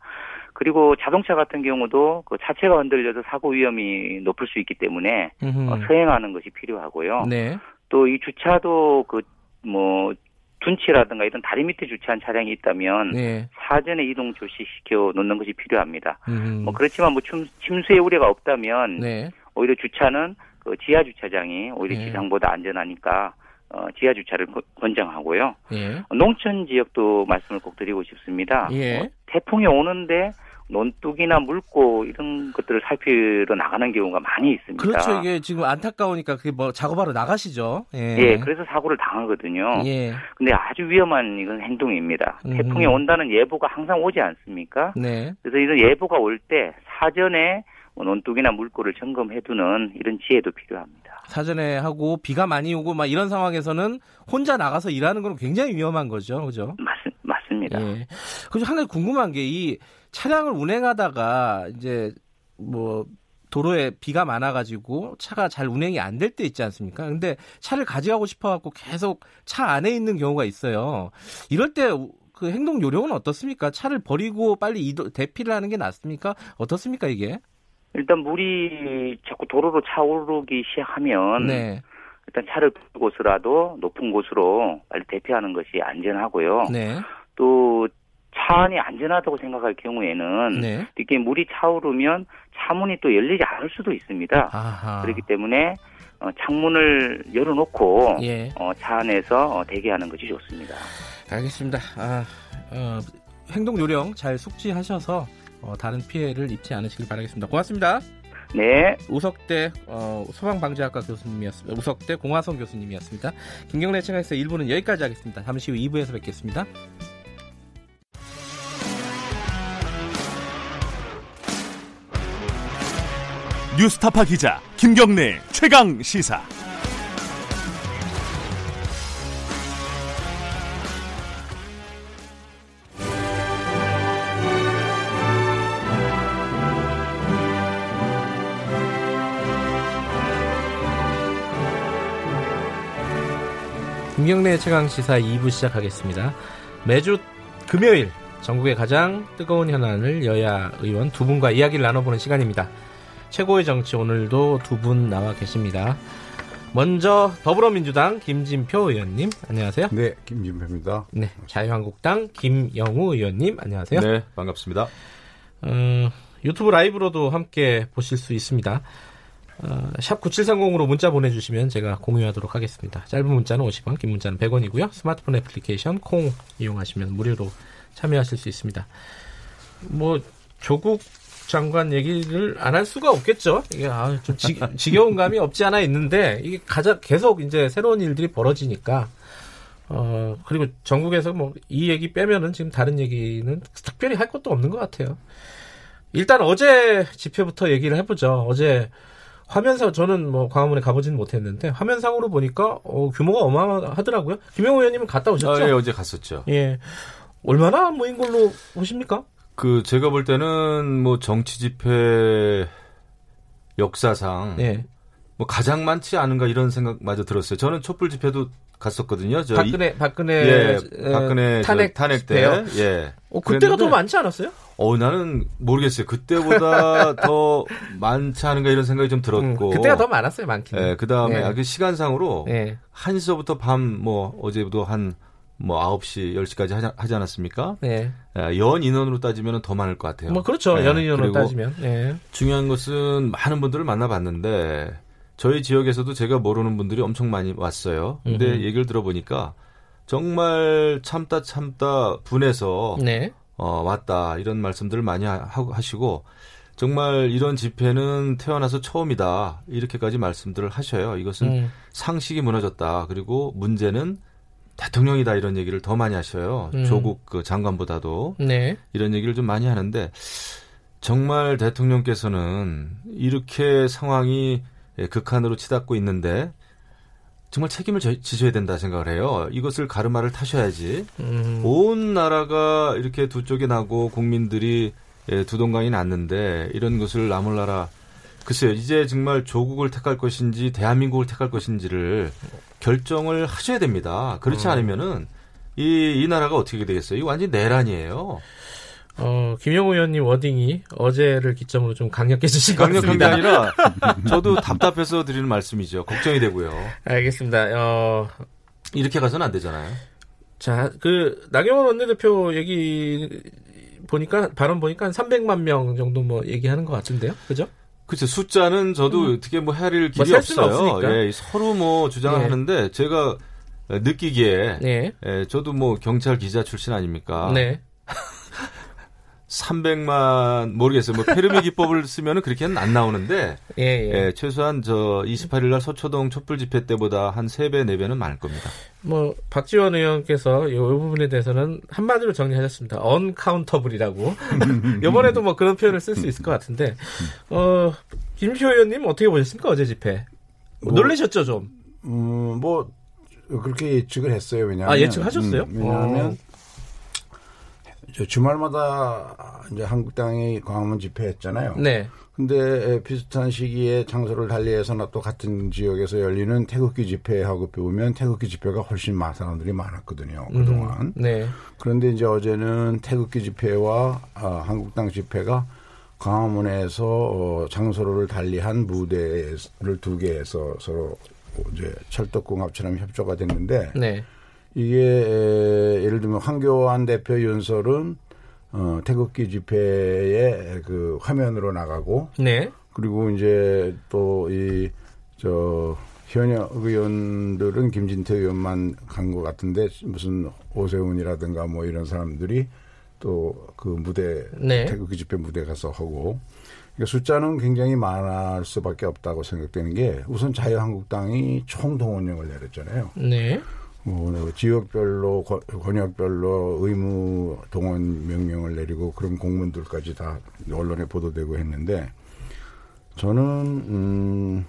그리고 자동차 같은 경우도 그 차체가 흔들려서 사고 위험이 높을 수 있기 때문에 어, 서행하는 것이 필요하고요. 네. 또이 주차도 그뭐 둔치라든가 이런 다리 밑에 주차한 차량이 있다면 네. 사전에 이동 조치시켜 놓는 것이 필요합니다. 음. 뭐 그렇지만 뭐 침, 침수의 우려가 없다면 네. 오히려 주차는 그 지하 주차장이 오히려 네. 지상보다 안전하니까 어, 지하 주차를 권장하고요. 예. 농촌 지역도 말씀을 꼭 드리고 싶습니다. 예. 어, 태풍이 오는데 논둑이나 물고 이런 것들을 살피러 나가는 경우가 많이 있습니다. 그렇죠. 이게 지금 안타까우니까 그게 뭐 작업하러 나가시죠. 예. 예 그래서 사고를 당하거든요. 예. 근데 아주 위험한 이건 행동입니다. 음. 태풍이 온다는 예보가 항상 오지 않습니까? 네. 그래서 이런 예보가 올 때 사전에 뭐 논둑이나 물꼬를 점검해두는 이런 지혜도 필요합니다. 사전에 하고 비가 많이 오고 막 이런 상황에서는 혼자 나가서 일하는 건 굉장히 위험한 거죠, 그죠? 맞, 맞습니다. 예. 그래서 한 가지 궁금한 게 이 차량을 운행하다가 이제 뭐 도로에 비가 많아가지고 차가 잘 운행이 안 될 때 있지 않습니까? 근데 차를 가져가고 싶어갖고 계속 차 안에 있는 경우가 있어요. 이럴 때 그 행동 요령은 어떻습니까? 차를 버리고 빨리 이도, 대피를 하는 게 낫습니까? 어떻습니까 이게? 일단 물이 자꾸 도로로 차오르기 시작하면 네. 일단 차를 곳으라도 높은 곳으로 빨리 대피하는 것이 안전하고요. 네. 또 차안이 안전하다고 생각할 경우에는 네. 이렇게 물이 차오르면 차문이 또 열리지 않을 수도 있습니다. 아하. 그렇기 때문에 어, 창문을 열어놓고 예. 어, 차 안에서 어, 대기하는 것이 좋습니다. 알겠습니다. 아, 어, 행동 요령 잘 숙지하셔서 어, 다른 피해를 입지 않으시길 바라겠습니다. 고맙습니다. 네. 우석대 어, 소방방재학과 교수님이었습니다. 우석대 공화성 교수님이었습니다. 김경래 채널에서 1부는 여기까지 하겠습니다. 잠시 후 2부에서 뵙겠습니다. 뉴스타파 기자 김경래 최강 시사. 김경래 최강 시사 2부 시작하겠습니다. 매주 금요일 전국의 가장 뜨거운 현안을 여야 의원 두 분과 이야기를 나눠보는 시간입니다. 최고의 정치 오늘도 두 분 나와 계십니다. 먼저 더불어민주당 김진표 의원님 안녕하세요. 네, 김진표입니다. 네, 자유한국당 김영우 의원님 안녕하세요. 네, 반갑습니다. 어, 유튜브 라이브로도 함께 보실 수 있습니다. 어, 샵 9730으로 문자 보내주시면 제가 공유하도록 하겠습니다. 짧은 문자는 50원, 긴 문자는 100원이고요. 스마트폰 애플리케이션 콩 이용하시면 무료로 참여하실 수 있습니다. 뭐 조국 장관 얘기를 안 할 수가 없겠죠. 이게 아, 좀 지, 지겨운 감이 없지 않아 있는데 이게 가장 계속 이제 새로운 일들이 벌어지니까 어 그리고 전국에서 뭐 이 얘기 빼면은 지금 다른 얘기는 특별히 할 것도 없는 것 같아요. 일단 어제 집회부터 얘기를 해보죠. 어제 화면상 저는 뭐 광화문에 가보지는 못했는데 화면상으로 보니까 어, 규모가 어마어마하더라고요. 김영호 의원님은 갔다 오셨죠? 아, 예, 어제 갔었죠. 예. 얼마나 모인 걸로 보십니까? 그 제가 볼 때는 뭐 정치 집회 역사상 네. 뭐 가장 많지 않은가 이런 생각마저 들었어요. 저는 촛불 집회도 갔었거든요. 저 박근혜 이, 박근혜 예, 박근혜 탄핵 탄핵 때 예. 어, 그때가 더 많지 않았어요? 어 나는 모르겠어요. 그때보다 더 많지 않은가 이런 생각이 좀 들었고. 음, 그때가 더 많았어요, 많긴. 예, 그다음에 예. 아, 그 시간상으로 예. 1시서부터 밤 뭐 어제도 한 뭐 9시, 10시까지 하지, 하지 않았습니까? 네. 예, 연 인원으로 따지면 더 많을 것 같아요. 뭐 그렇죠. 네. 연 인원으로 따지면. 네. 중요한 것은 많은 분들을 만나봤는데 저희 지역에서도 제가 모르는 분들이 엄청 많이 왔어요. 근데 음흠. 얘기를 들어보니까 정말 참다 참다 분해서 네. 어, 왔다 이런 말씀들을 많이 하, 하시고 정말 이런 집회는 태어나서 처음이다 이렇게까지 말씀들을 하셔요. 이것은 음. 상식이 무너졌다. 그리고 문제는 대통령이다 이런 얘기를 더 많이 하셔요. 음. 조국 그 장관보다도 네. 이런 얘기를 좀 많이 하는데 정말 대통령께서는 이렇게 상황이 극한으로 치닫고 있는데 정말 책임을 지셔야 된다 생각을 해요. 이것을 가르마를 타셔야지. 음. 온 나라가 이렇게 두 쪽에 나고 국민들이 두동강이 났는데 이런 것을 나물 나라 글쎄요, 이제 정말 조국을 택할 것인지 대한민국을 택할 것인지를 결정을 하셔야 됩니다. 그렇지 어. 않으면은 이, 이 나라가 어떻게 되겠어요? 이 완전 내란이에요. 어, 김영우 의원님 워딩이 어제를 기점으로 좀 강력해지신 것 같습니다. 강력한 게 아니라 저도 답답해서 드리는 말씀이죠. 걱정이 되고요. 알겠습니다. 어, 이렇게 가서는 안 되잖아요. 자, 그 나경원 원내대표 얘기 보니까 발언 보니까 한 300만 명 정도 뭐 얘기하는 것 같은데요. 그죠? 그렇죠. 숫자는 저도 음. 어떻게 뭐 헤아릴 길이 뭐 없어요. 예, 서로 뭐 주장을 네. 하는데 제가 느끼기에 네. 예, 저도 뭐 경찰 기자 출신 아닙니까? 네. 300만 모르겠어요. 뭐 페르미 기법을 쓰면은 그렇게는 안 나오는데 예, 예. 예, 최소한 저 28일 날 서초동 촛불 집회 때보다 한 3배, 4배는 많을 겁니다. 뭐 박지원 의원께서 이 부분에 대해서는 한마디로 정리하셨습니다. 언카운터블이라고. 이번에도 뭐 그런 표현을 쓸 수 있을 것 같은데 어 김시호 의원님 어떻게 보셨습니까 어제 집회? 뭐, 놀라셨죠 좀? 음뭐 그렇게 예측을 했어요. 왜냐하면 아 예측하셨어요? 음, 왜냐하면 어. 주말마다 이제 한국당이 광화문 집회했잖아요. 네. 근데 비슷한 시기에 장소를 달리해서나 또 같은 지역에서 열리는 태극기 집회하고 보면 태극기 집회가 훨씬 많은 사람들이 많았거든요. 그동안. 음, 네. 그런데 이제 어제는 태극기 집회와 어, 한국당 집회가 광화문에서 어, 장소를 달리한 무대를 두 개에서 서로 이제 철도궁합처럼 협조가 됐는데 네. 이게 예를 들면 황교안 대표 윤설은 어, 태극기 집회에 그 화면으로 나가고 네. 그리고 이제 또 이 저 현역 의원들은 김진태 의원만 간 것 같은데 무슨 오세훈이라든가 뭐 이런 사람들이 또 그 무대 네. 태극기 집회 무대 가서 하고 그러니까 숫자는 굉장히 많을 수밖에 없다고 생각되는 게 우선 자유한국당이 총동원령을 내렸잖아요. 네. 뭐 지역별로 권역별로 의무 동원 명령을 내리고 그런 공문들까지 다 언론에 보도되고 했는데 저는 음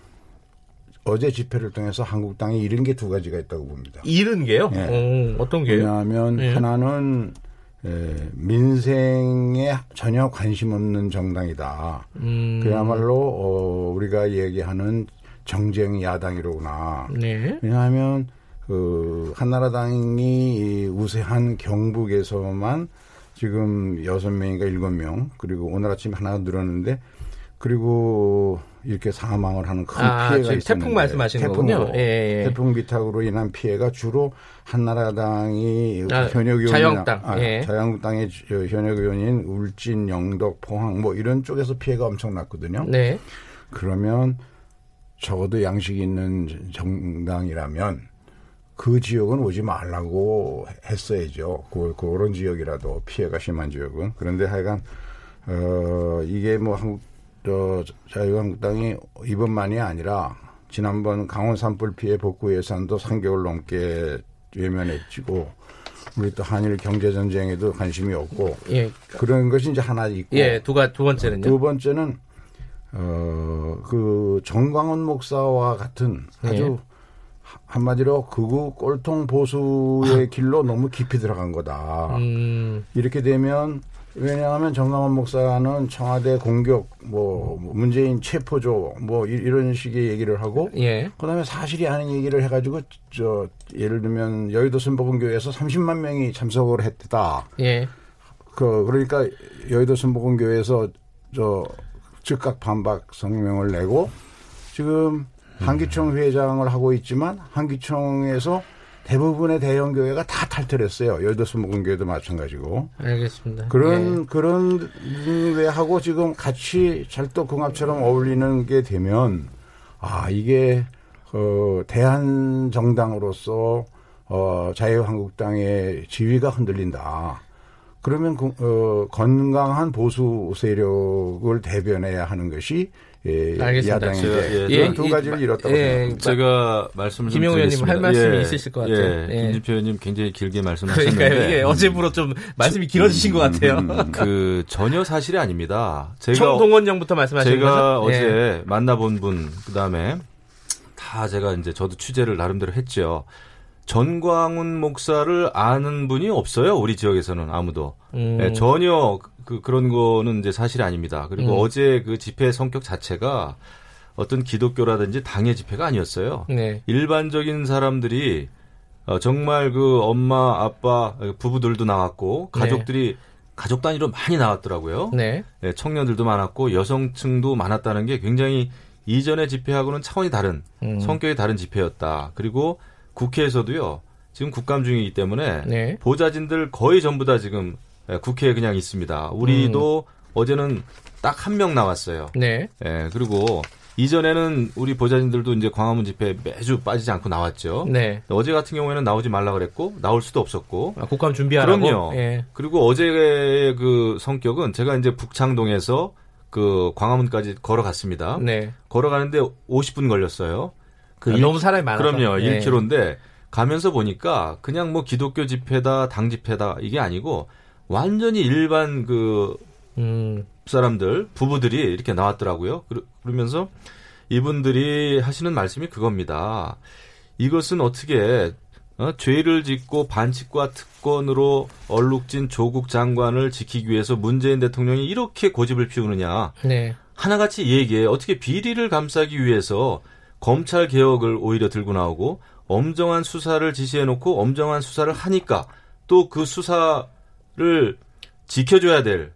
어제 집회를 통해서 한국당이 잃은 게 두 가지가 있다고 봅니다. 잃은 게요? 네. 어, 떤 게요? 왜냐하면 네. 하나는 에, 민생에 전혀 관심 없는 정당이다. 음. 그야말로 어, 우리가 얘기하는 정쟁 야당이로구나. 네. 왜냐하면 그 한나라당이 우세한 경북에서만 지금 여섯 명인가 일곱 명 그리고 오늘 아침 하나 늘었는데 그리고 이렇게 사망을 하는 큰 아, 피해가 있었는데 태풍 말씀하시는 거군요. 예, 예. 태풍 비탁으로 인한 피해가 주로 한나라당이 아, 현역 의원이 자유한국당 아, 예. 자유한국당의 현역 의원인 울진, 영덕, 포항 뭐 이런 쪽에서 피해가 엄청 났거든요. 네. 그러면 적어도 양식 있는 정당이라면 그 지역은 오지 말라고 했어야죠. 그, 그런 지역이라도 피해가 심한 지역은. 그런데 하여간, 어, 이게 뭐 한국, 저, 자유한국당이 이번만이 아니라 지난번 강원 산불 피해 복구 예산도 3개월 넘게 외면했지고 우리 또 한일 경제 전쟁에도 관심이 없고 예. 그런 것이 이제 하나 있고 예, 두가 두 번째는요. 두 번째는 어 그 정광훈 목사와 같은 아주 예. 한마디로 극우 꼴통 보수의 아. 길로 너무 깊이 들어간 거다. 음. 이렇게 되면 왜냐하면 정강원 목사는 청와대 공격, 뭐 문재인 체포조, 뭐 이런 식의 얘기를 하고, 예. 그다음에 사실이 아닌 얘기를 해가지고 저 예를 들면 여의도 순복음교회에서 30만 명이 참석을 했다. 예. 그 그러니까 여의도 순복음교회에서 저 즉각 반박 성명을 내고 지금 한기총 회장을 하고 있지만 한기총에서 대부분의 대형 교회가 다 탈퇴했어요. 여의도 수목원교회도 마찬가지고. 알겠습니다. 그런 예. 그런 데하고 지금 같이 찰떡궁합처럼 어울리는 게 되면 아 이게 어 대한 정당으로서 어 자유한국당의 지위가 흔들린다. 그러면 어, 건강한 보수 세력을 대변해야 하는 것이 예, 야당인데 예, 그런 두 가지를 잃었다고 예, 생각합니다. 제가 말씀을 김영 의원님 할 말씀이 예, 있으실 것 같아요. 예, 김진표 의원님 굉장히 길게 말씀하셨는데 그러니까요. 예, 어제부로 좀 말씀이 길어지신 것 같아요. 음, 음, 그 전혀 사실이 아닙니다. 제가 총동원령부터 말씀하신 제가 거죠? 어제 예. 만나본 분 그다음에 다 제가 이제 저도 취재를 나름대로 했죠. 전광훈 목사를 아는 분이 없어요. 우리 지역에서는 아무도. 음. 네, 전혀 그, 그런 거는 이제 사실이 아닙니다. 그리고 음. 어제 그 집회 성격 자체가 어떤 기독교라든지 당의 집회가 아니었어요. 네. 일반적인 사람들이 어, 정말 그 엄마, 아빠, 부부들도 나왔고 가족들이 네. 가족 단위로 많이 나왔더라고요. 네. 네. 청년들도 많았고 여성층도 많았다는 게 굉장히 이전의 집회하고는 차원이 다른 음. 성격이 다른 집회였다. 그리고 국회에서도요. 지금 국감 중이기 때문에 네. 보좌진들 거의 전부 다 지금 예, 국회에 그냥 있습니다. 우리도 음. 어제는 딱 한 명 나왔어요. 네. 예, 그리고 이전에는 우리 보좌진들도 이제 광화문 집회 매주 빠지지 않고 나왔죠. 네. 어제 같은 경우에는 나오지 말라 그랬고 나올 수도 없었고. 아, 국감 준비하라고. 그럼요. 예. 그리고 어제의 그 성격은 제가 이제 북창동에서 그 광화문까지 걸어갔습니다. 네. 걸어가는데 50분 걸렸어요. 그 아, 너무 사람이 많아서. 그럼요. 네. 1km인데 가면서 보니까 그냥 뭐 기독교 집회다, 당 집회다 이게 아니고 완전히 일반 그 음. 사람들 부부들이 이렇게 나왔더라고요. 그러면서 이분들이 하시는 말씀이 그겁니다. 이것은 어떻게 어? 죄를 짓고 반칙과 특권으로 얼룩진 조국 장관을 지키기 위해서 문재인 대통령이 이렇게 고집을 피우느냐. 네. 하나같이 얘기해 어떻게 비리를 감싸기 위해서 검찰 개혁을 오히려 들고 나오고 엄정한 수사를 지시해 놓고 엄정한 수사를 하니까 또 그 수사를 지켜줘야 될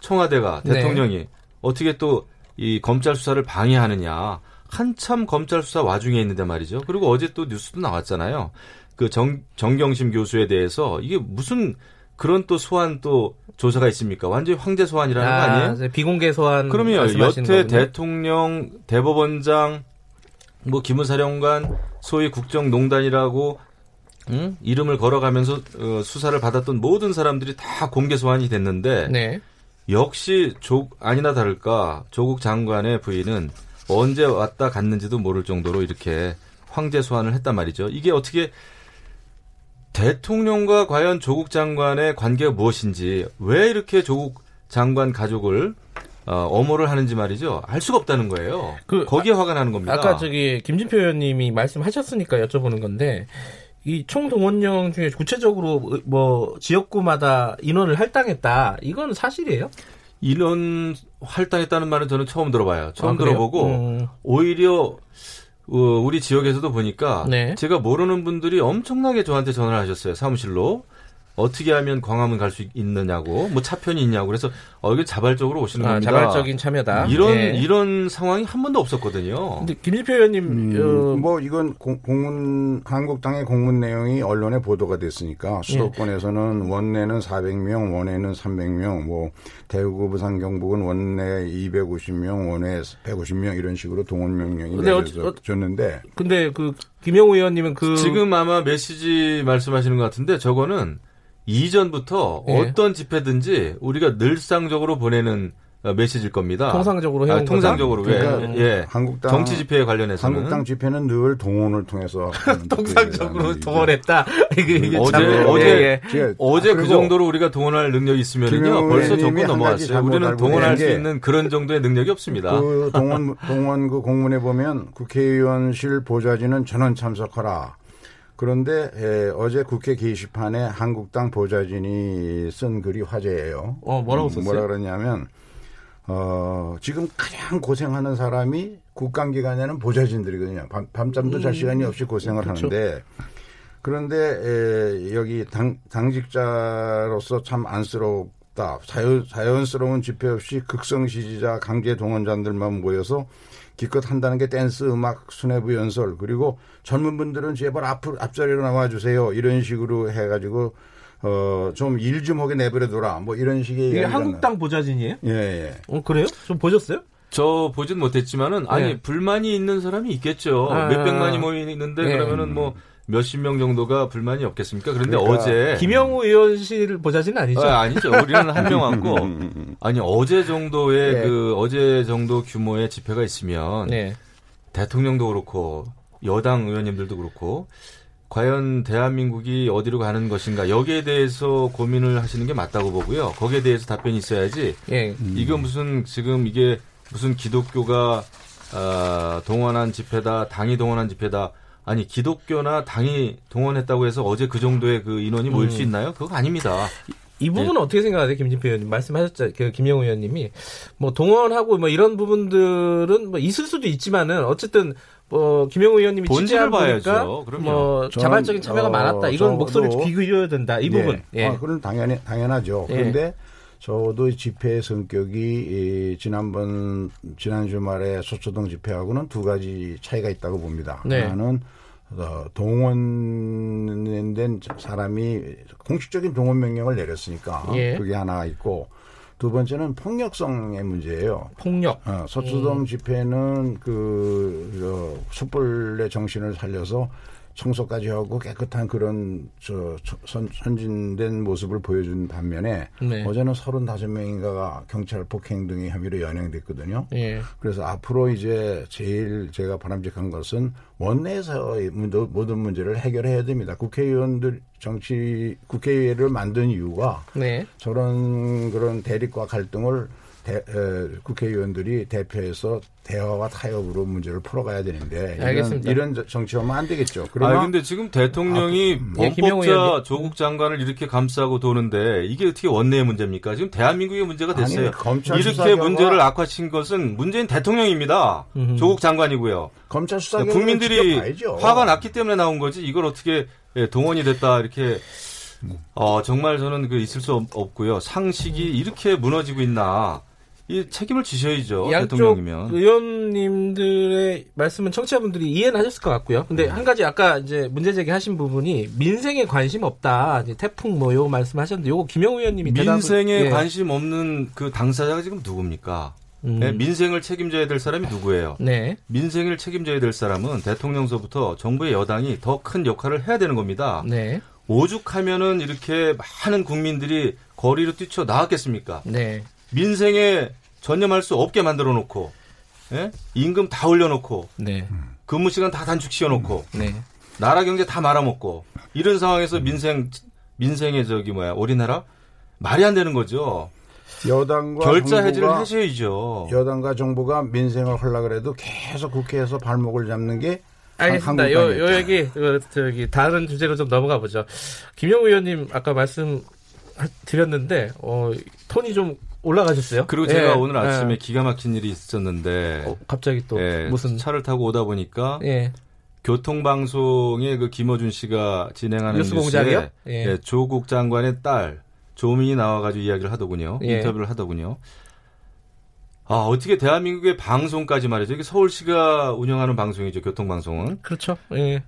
청와대가 네. 대통령이 네. 어떻게 또 이 검찰 수사를 방해하느냐. 한참 검찰 수사 와중에 있는데 말이죠. 그리고 어제 또 뉴스도 나왔잖아요. 그 정, 정경심 교수에 대해서 이게 무슨 그런 또 소환 또 조사가 있습니까? 완전히 황제 소환이라는 아, 거 아니에요? 비공개 소환. 그러면 여태 거군요. 대통령, 대법원장, 뭐 기무사령관, 소위 국정농단이라고 응? 이름을 걸어가면서 어, 수사를 받았던 모든 사람들이 다 공개 소환이 됐는데 네. 역시 조 아니나 다를까 조국 장관의 부인은 언제 왔다 갔는지도 모를 정도로 이렇게 황제 소환을 했단 말이죠. 이게 어떻게 대통령과 과연 조국 장관의 관계가 무엇인지 왜 이렇게 조국 장관 가족을 어, 엄호를 하는지 말이죠. 알 수가 없다는 거예요. 그 거기에 아, 화가 나는 겁니다. 아까 저기 김진표 의원님이 말씀하셨으니까 여쭤보는 건데 이 총동원령 중에 구체적으로 뭐 지역구마다 인원을 할당했다. 이건 사실이에요? 인원 할당했다는 말은 저는 처음 들어봐요. 처음 아, 들어보고 음. 오히려 어, 우리 지역에서도 보니까 네. 제가 모르는 분들이 엄청나게 저한테 전화를 하셨어요. 사무실로. 어떻게 하면 광화문 갈 수 있느냐고 뭐 차편이 있냐고 그래서 어 이게 자발적으로 오시는 아, 겁니다. 자발적인 참여다. 이런 네. 이런 상황이 한 번도 없었거든요. 근데 김일표 의원님 음, 어, 뭐 이건 공, 문 한국당의 공문 내용이 언론에 보도가 됐으니까 수도권에서는 네. 원내는 400명, 원내는 300명, 뭐 대구, 부산, 경북은 원내 250명, 원내 150명 이런 식으로 동원 명령이 내려졌는데. 근데 그 김영우 의원님은 그 지금 아마 메시지 말씀하시는 것 같은데 저거는 이전부터 예. 어떤 집회든지 우리가 늘상적으로 보내는 어, 메시지일 겁니다. 통상적으로 아, 통상적으로 그러니까 예. 한국당 정치 집회에 관련해서는 한국당 집회는 늘 동원을 통해서 통상적으로 동원했다. 이게, 이게 어제 참, 어제 예, 예. 어제 그 정도로 우리가 동원할 능력이 있으면요 벌써 정권 넘어왔어요. 우리는 동원할 수 있는 그런 정도의 능력이 없습니다. 그 동원 동원 그 공문에 보면 국회의원실 보좌진은 전원 참석하라. 그런데 에, 어제 국회 게시판에 한국당 보좌진이 쓴 글이 화제예요. 어, 뭐라고 음, 썼어요? 뭐라 그러냐면 어, 지금 가장 고생하는 사람이 국감 기간에는 보좌진들이거든요. 밤, 밤잠도 잘 음, 시간이 없이 고생을 그렇죠. 하는데 그런데 에, 여기 당, 당직자로서 참 안쓰럽다. 자연, 자연스러운 집회 없이 극성 지지자 강제 동원자들만 모여서 기껏 한다는 게 댄스 음악 수뇌부 연설 그리고 젊은 분들은 제발 앞 앞자리로 나와 주세요 이런 식으로 해가지고 어 좀 일좀 하게 내버려둬라 뭐 이런 식의 이게 한국당 보좌진이에요? 예, 예. 어 그래요? 좀 보셨어요? 저 보진 못했지만은 아니 네. 불만이 있는 사람이 있겠죠. 아, 몇백만이 모이는데 네. 그러면은 뭐 몇십 명 정도가 불만이 없겠습니까? 그런데 그러니까 어제 김영우 의원실 보좌진은 아니죠? 아, 아니죠. 우리는 한 명 왔고 아니 어제 정도의 네. 그 어제 정도 규모의 집회가 있으면 네. 대통령도 그렇고 여당 의원님들도 그렇고 과연 대한민국이 어디로 가는 것인가 여기에 대해서 고민을 하시는 게 맞다고 보고요. 거기에 대해서 답변이 있어야지. 예. 이거 무슨 지금 이게 무슨 기독교가 어, 동원한 집회다, 당이 동원한 집회다. 아니 기독교나 당이 동원했다고 해서 어제 그 정도의 그 인원이 모일 음. 수 있나요? 그거 아닙니다. 이 부분은 네. 어떻게 생각하세요, 김진표 의원님? 말씀하셨죠, 그 김영우 의원님이 뭐 동원하고 뭐 이런 부분들은 뭐 있을 수도 있지만은 어쨌든 뭐 김영우 의원님이 본질을 봐야죠. 뭐 자발적인 참여가 어, 많았다. 이건 목소리를 비교해야 된다. 이 네. 부분. 예. 아, 그건 당연히 당연하죠. 예. 그런데 저도 집회 성격이 지난번 지난 주말에 소초동 집회하고는 두 가지 차이가 있다고 봅니다. 네. 하나는 어, 동원된 사람이 공식적인 동원 명령을 내렸으니까 예. 그게 하나 있고 두 번째는 폭력성의 문제예요. 폭력. 어, 서초동 음. 집회는 그 어, 촛불의 정신을 살려서 청소까지 하고 깨끗한 그런 저 선, 선진된 모습을 보여준 반면에 네. 어제는 35명인가가 경찰 폭행 등의 혐의로 연행됐거든요. 예. 그래서 앞으로 이제 제일 제가 바람직한 것은 원내에서의 모든 문제를 해결해야 됩니다. 국회의원들 정치 국회의회를 만든 이유가 네. 저런 그런 대립과 갈등을 대, 에, 국회의원들이 대표해서 대화와 타협으로 문제를 풀어가야 되는데 이런, 이런 정치하면 안 되겠죠. 그러나 아 근데 지금 대통령이 아, 음. 범법자 예, 조국 장관을 이렇게 감싸고 도는데 이게 어떻게 원내의 문제입니까? 지금 대한민국의 문제가 됐어요. 아니, 이렇게 문제를 악화시킨 것은 문재인 대통령입니다. 음흠. 조국 장관이고요. 검찰 수사 국민들이 화가 났기 때문에 나온 거지 이걸 어떻게 예, 동원이 됐다 이렇게 어, 정말 저는 그 있을 수 없 고요. 상식이 이렇게 무너지고 있나. 이 책임을 지셔야죠. 대통령이면. 의원님들의 말씀은 청취자분들이 이해는 하셨을 것 같고요. 근데 네. 한 가지 아까 이제 문제 제기하신 부분이 민생에 관심 없다. 태풍 뭐 요 말씀하셨는데 요거 김영 의원님이 민생에 예. 관심 없는 그 당사자가 지금 누굽니까? 음. 네, 민생을 책임져야 될 사람이 누구예요? 네. 민생을 책임져야 될 사람은 대통령서부터 정부의 여당이 더 큰 역할을 해야 되는 겁니다. 네. 오죽하면은 이렇게 많은 국민들이 거리로 뛰쳐 나왔겠습니까? 네. 민생에 전념할 수 없게 만들어 놓고 예? 임금 다 올려놓고 네. 근무 시간 다 단축시켜 놓고 네. 나라 경제 다 말아먹고 이런 상황에서 민생 민생의 저기 뭐야 우리나라 말이 안 되는 거죠. 여당과 결자 해지를 하셔야죠. 여당과 정부가 민생을 하려 그래도 계속 국회에서 발목을 잡는 게 알겠습니다. 요, 요 얘기 그, 저기 다른 주제로 좀 넘어가 보죠. 김영 의원님 아까 말씀 드렸는데 어, 톤이 좀 올라가셨어요? 그리고 제가 예, 오늘 아침에 예. 기가 막힌 일이 있었는데 어, 갑자기 또 예, 무슨 차를 타고 오다 보니까 예. 교통방송에 그 김어준 씨가 진행하는 뉴스 공장이요? 예. 예. 조국 장관의 딸 조민이 나와가지고 이야기를 하더군요. 예. 인터뷰를 하더군요. 아 어떻게 대한민국의 방송까지 말이죠. 이게 서울시가 운영하는 방송이죠. 교통방송은. 그렇죠. 예.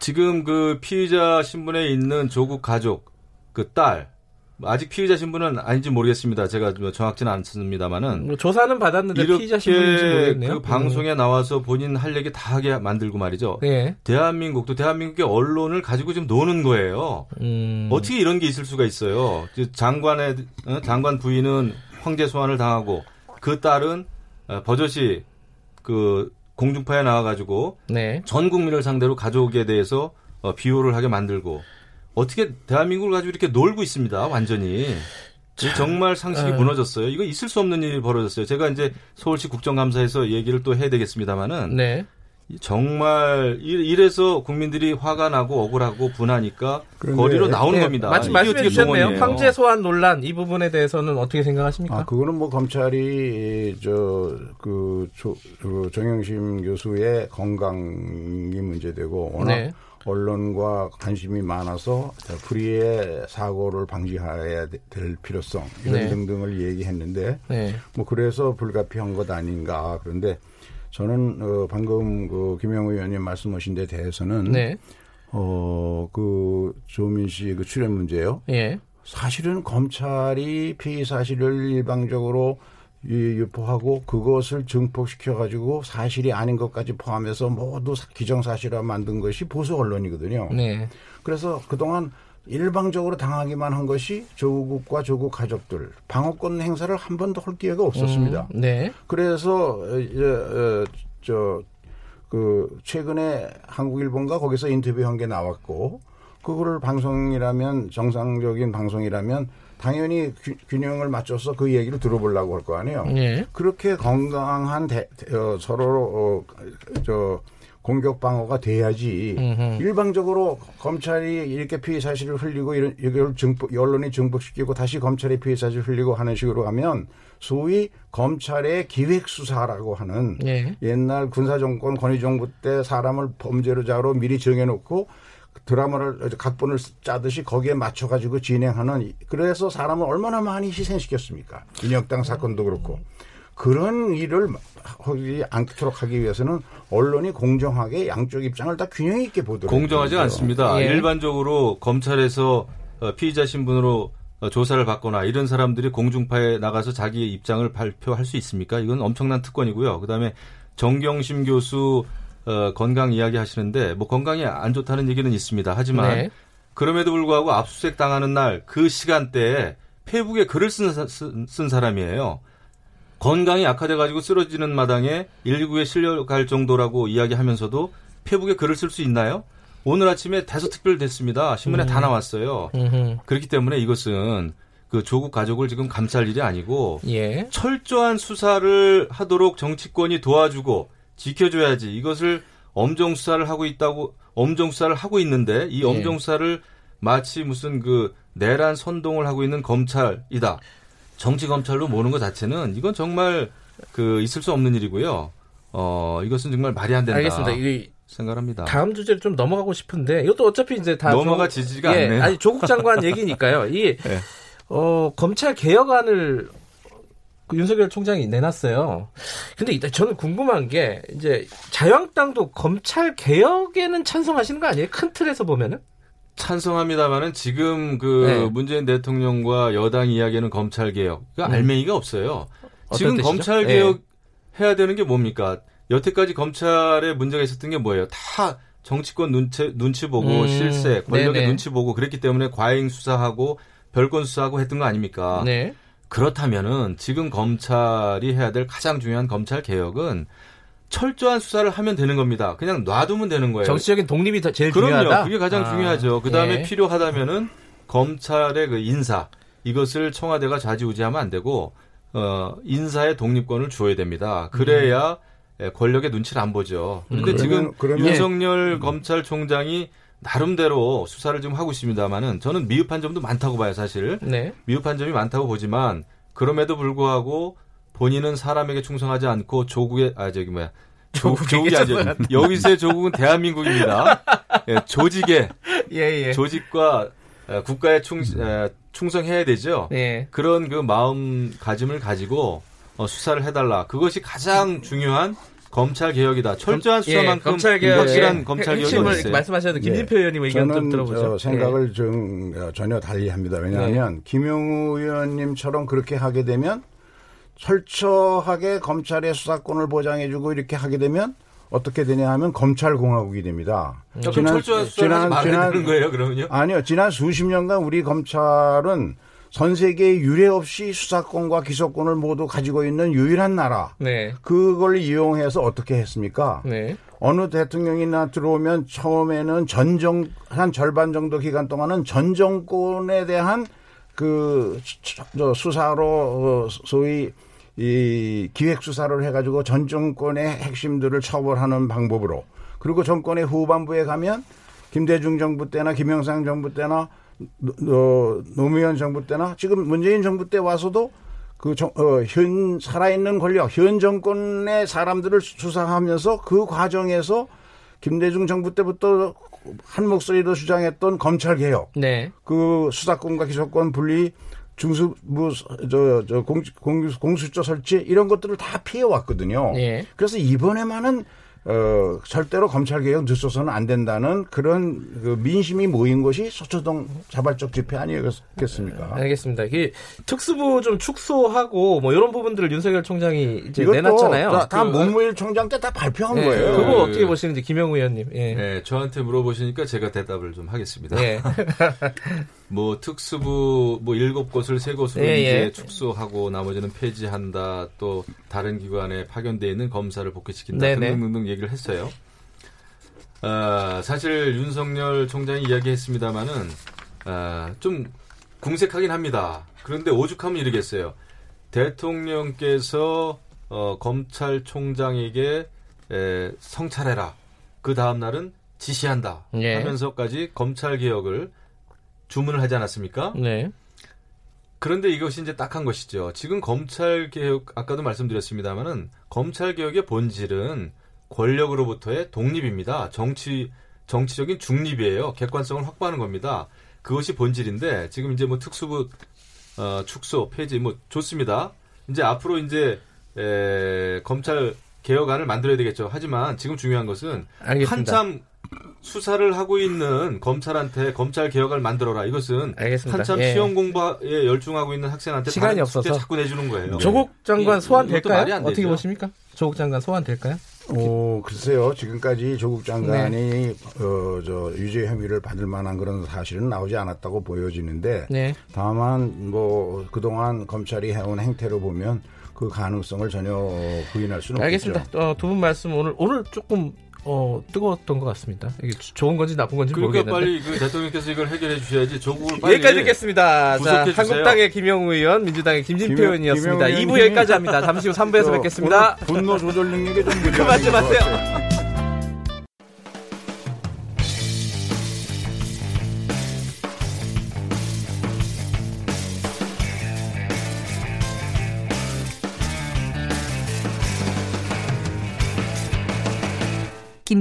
지금 그 피의자 신분에 있는 조국 가족 그 딸. 아직 피의자 신분은 아닌지 모르겠습니다. 제가 뭐 정확지는 않습니다만은 뭐 조사는 받았는데 피의자 신분인지 모르겠네요. 그 방송에 음. 나와서 본인 할 얘기 다 하게 만들고 말이죠. 네. 대한민국도 대한민국의 언론을 가지고 좀 노는 거예요. 음. 어떻게 이런 게 있을 수가 있어요? 장관의 어? 장관 부인은 황제 소환을 당하고 그 딸은 어, 버젓이 그 공중파에 나와가지고 네. 전 국민을 상대로 가족에 대해서 어, 비호를 하게 만들고 어떻게 대한민국을 가지고 이렇게 놀고 있습니다. 완전히. 정말 상식이 아. 무너졌어요. 이거 있을 수 없는 일이 벌어졌어요. 제가 이제 서울시 국정감사에서 얘기를 또 해야 되겠습니다만은 네. 정말 이래서 국민들이 화가 나고 억울하고 분하니까 거리로 나오는 네, 겁니다. 마침 말씀해 주셨네요. 황제 소환 논란 이 부분에 대해서는 어떻게 생각하십니까? 아, 그거는 뭐 검찰이 저그 그 정영심 교수의 건강이 문제되고 워낙 네. 언론과 관심이 많아서 불의의 사고를 방지해야 될 필요성 이런 네. 등등을 얘기했는데 네. 뭐 그래서 불가피한 것 아닌가 그런데 저는 어 방금 그 김영우 의원님 말씀하신 데 대해서는 네. 어그 조민 씨 그 출연 문제요. 예. 사실은 검찰이 피의 사실을 일방적으로 유포하고 그것을 증폭시켜 가지고 사실이 아닌 것까지 포함해서 모두 기정사실화 만든 것이 보수 언론이거든요. 네. 그래서 그동안 일방적으로 당하기만 한 것이 조국과 조국 가족들 방어권 행사를 한 번도 할 기회가 없었습니다. 음, 네. 그래서 이제 저그 최근에 한국일본과 거기서 인터뷰한 게 나왔고 그거를 방송이라면 정상적인 방송이라면 당연히 균형을 맞춰서 그 얘기를 들어보려고 할 거 아니에요. 네. 그렇게 건강한 대, 어, 서로 어, 저 공격 방어가 돼야지 음흠. 일방적으로 검찰이 이렇게 피해 사실을 흘리고 이런 이걸 증폭 언론이 증폭시키고 다시 검찰이 피해 사실을 흘리고 하는 식으로 가면 소위 검찰의 기획 수사라고 하는 네. 옛날 군사 정권 권위 정부 때 사람을 범죄로자로 미리 정해놓고 드라마를 각본을 짜듯이 거기에 맞춰가지고 진행하는 그래서 사람을 얼마나 많이 희생시켰습니까? 인혁당 사건도 그렇고 그런 일을 하지 않도록 하기 위해서는 언론이 공정하게 양쪽 입장을 다 균형 있게 보도록 공정하지 않습니다. 예. 일반적으로 검찰에서 어, 피의자 신분으로 어, 조사를 받거나 이런 사람들이 공중파에 나가서 자기의 입장을 발표할 수 있습니까? 이건 엄청난 특권이고요. 그다음에 정경심 교수 어, 건강 이야기 하시는데 뭐 건강이 안 좋다는 얘기는 있습니다. 하지만 네. 그럼에도 불구하고 압수수색 당하는 날 그 시간대에 페북에 글을 쓴, 쓴, 쓴 사람이에요. 건강이 악화돼 가지고 쓰러지는 마당에 119에 실려갈 정도라고 이야기하면서도 페북에 글을 쓸 수 있나요? 오늘 아침에 대서특별 됐습니다. 신문에 음. 다 나왔어요. 음흠. 그렇기 때문에 이것은 그 조국 가족을 지금 감쌀 일이 아니고 예. 철저한 수사를 하도록 정치권이 도와주고 지켜줘야지 이것을 엄정 수사를 하고 있다고 엄정 수사를 하고 있는데 이 예. 엄정 수사를 마치 무슨 그 내란 선동을 하고 있는 검찰이다. 정치 검찰로 모는 것 자체는 이건 정말 그 있을 수 없는 일이고요. 어 이것은 정말 말이 안 된다. 알겠습니다. 이 생각합니다. 다음 주제를 좀 넘어가고 싶은데 이것도 어차피 이제 다 넘어가 지지가 예, 않네요. 아니 조국 장관 얘기니까요. 이 네. 어, 검찰 개혁안을 그 윤석열 총장이 내놨어요. 근데 저는 궁금한 게 이제 자유한국당도 검찰 개혁에는 찬성하시는 거 아니에요? 큰 틀에서 보면은? 찬성합니다만은 지금 그 네. 문재인 대통령과 여당 이야기는 검찰 개혁. 그 알맹이가 없어요. 지금 뜻이죠? 검찰 개혁 네. 해야 되는 게 뭡니까? 여태까지 검찰에 문제가 있었던 게 뭐예요? 다 정치권 눈치 눈치 보고 음, 실세, 권력의 네네. 눈치 보고 그랬기 때문에 과잉 수사하고 별건 수사하고 했던 거 아닙니까? 네. 그렇다면은 지금 검찰이 해야 될 가장 중요한 검찰 개혁은 철저한 수사를 하면 되는 겁니다. 그냥 놔두면 되는 거예요. 정치적인 독립이 제일 그럼요. 중요하다. 그게 가장 아, 중요하죠. 그 다음에 예. 필요하다면은 검찰의 그 인사 이것을 청와대가 좌지우지하면 안 되고 어 인사의 독립권을 주어야 됩니다. 그래야 음. 권력의 눈치를 안 보죠. 그런데 음, 지금 그러면, 윤석열 음. 검찰총장이 나름대로 수사를 좀 하고 있습니다만은 저는 미흡한 점도 많다고 봐요, 사실. 네. 미흡한 점이 많다고 보지만 그럼에도 불구하고 본인은 사람에게 충성하지 않고 조국의 아 저기 뭐야 조국, 조국이 아니죠. 여기서의 조국은 대한민국입니다. 예, 조직에 예, 예. 조직과 국가에 충, 충성해야 되죠. 예. 그런 그 마음가짐을 가지고 어, 수사를 해달라. 그것이 가장 중요한 검찰 개혁이다. 철저한 예, 수사만큼 예, 검찰 개혁, 확실한 예, 검찰 개혁이 있어요. 말씀하셔도 김진표 예. 의원님 의견 좀 들어보죠. 생각을 예. 좀 어, 전혀 달리합니다. 왜냐하면 네. 김용우 의원님처럼 그렇게 하게 되면 철저하게 검찰의 수사권을 보장해주고 이렇게 하게 되면 어떻게 되냐 하면 검찰 공화국이 됩니다. 음. 지난 지난 지난 거예요, 그러면요? 아니요, 지난 수십 년간 우리 검찰은 전 세계에 유례 없이 수사권과 기소권을 모두 가지고 있는 유일한 나라. 네. 그걸 이용해서 어떻게 했습니까? 네. 어느 대통령이나 들어오면 처음에는 전정 한 절반 정도 기간 동안은 전 정권에 대한 그 수사로 어, 소위 이 기획 수사를 해가지고 전 정권의 핵심들을 처벌하는 방법으로 그리고 정권의 후반부에 가면 김대중 정부 때나 김영삼 정부 때나 어, 노무현 정부 때나 지금 문재인 정부 때 와서도 그, 어, 현, 살아있는 권력, 현 정권의 사람들을 수사하면서 그 과정에서 김대중 정부 때부터 한 목소리로 주장했던 검찰 개혁. 네. 그 수사권과 기소권 분리, 중수부, 저, 저, 공, 공, 공수처 설치 이런 것들을 다 피해 왔거든요. 네. 그래서 이번에만은 어, 절대로 검찰개혁 늦춰서는 안 된다는 그런 그 민심이 모인 것이 서초동 자발적 집회 아니었겠습니까? 알겠습니다. 이 특수부 좀 축소하고 뭐 이런 부분들을 윤석열 총장이 이제 내놨잖아요. 다, 다 그, 문무일 총장 때 다 발표한 네, 거예요. 그거 어떻게 보시는지 김영우 의원님. 예. 네, 저한테 물어보시니까 제가 대답을 좀 하겠습니다. 예. 뭐 특수부 뭐 일곱 곳을 세 곳으로 예, 이제 예. 축소하고 나머지는 폐지한다. 또 다른 기관에 파견돼 있는 검사를 복귀시킨다. 네, 네. 등등등 얘기를 했어요. 아, 사실 윤석열 총장이 이야기했습니다마는 아, 좀 궁색하긴 합니다. 그런데 오죽하면 이르겠어요. 대통령께서 어, 검찰총장에게 에, 성찰해라. 그 다음 날은 지시한다. 예. 하면서까지 검찰 개혁을 주문을 하지 않았습니까? 네. 그런데 이것이 이제 딱한 것이죠. 지금 검찰 개혁 아까도 말씀드렸습니다마는 검찰 개혁의 본질은 권력으로부터의 독립입니다. 정치 정치적인 중립이에요. 객관성을 확보하는 겁니다. 그것이 본질인데 지금 이제 뭐 특수부 어, 축소 폐지 뭐 좋습니다. 이제 앞으로 이제 에, 검찰 개혁안을 만들어야 되겠죠. 하지만 지금 중요한 것은 알겠습니다. 한참 수사를 하고 있는 검찰한테 검찰 개혁을 만들어라. 이것은 알겠습니다. 한참 예. 시험 공부에 열중하고 있는 학생한테 시간이 없어서 자꾸 내주는 거예요. 조국 장관 소환 될까요? 어떻게 보십니까? 조국 장관 소환 될까요? 어, 글쎄요. 지금까지 조국 장관이 네. 어, 저 유죄 혐의를 받을 만한 그런 사실은 나오지 않았다고 보여지는데 네. 다만 뭐 그동안 검찰이 해온 행태로 보면 그 가능성을 전혀 부인할 수는 알겠습니다. 없겠죠. 어, 두 분 말씀 오늘 오늘 조금 어, 뜨거웠던 것 같습니다. 이게 좋은 건지 나쁜 건지 그러니까 모르겠는데. 빨리 그 대통령께서 이걸 해결해 주셔야지 조국을 빨리 여기까지 듣겠습니다. 자, 한국당의 김영우 의원, 민주당의 김진표 의원이었습니다. 2부 여기까지 합니다. 잠시 후 3부에서 뵙겠습니다. 분노 조절 능력이 좀 그만 좀 하세요.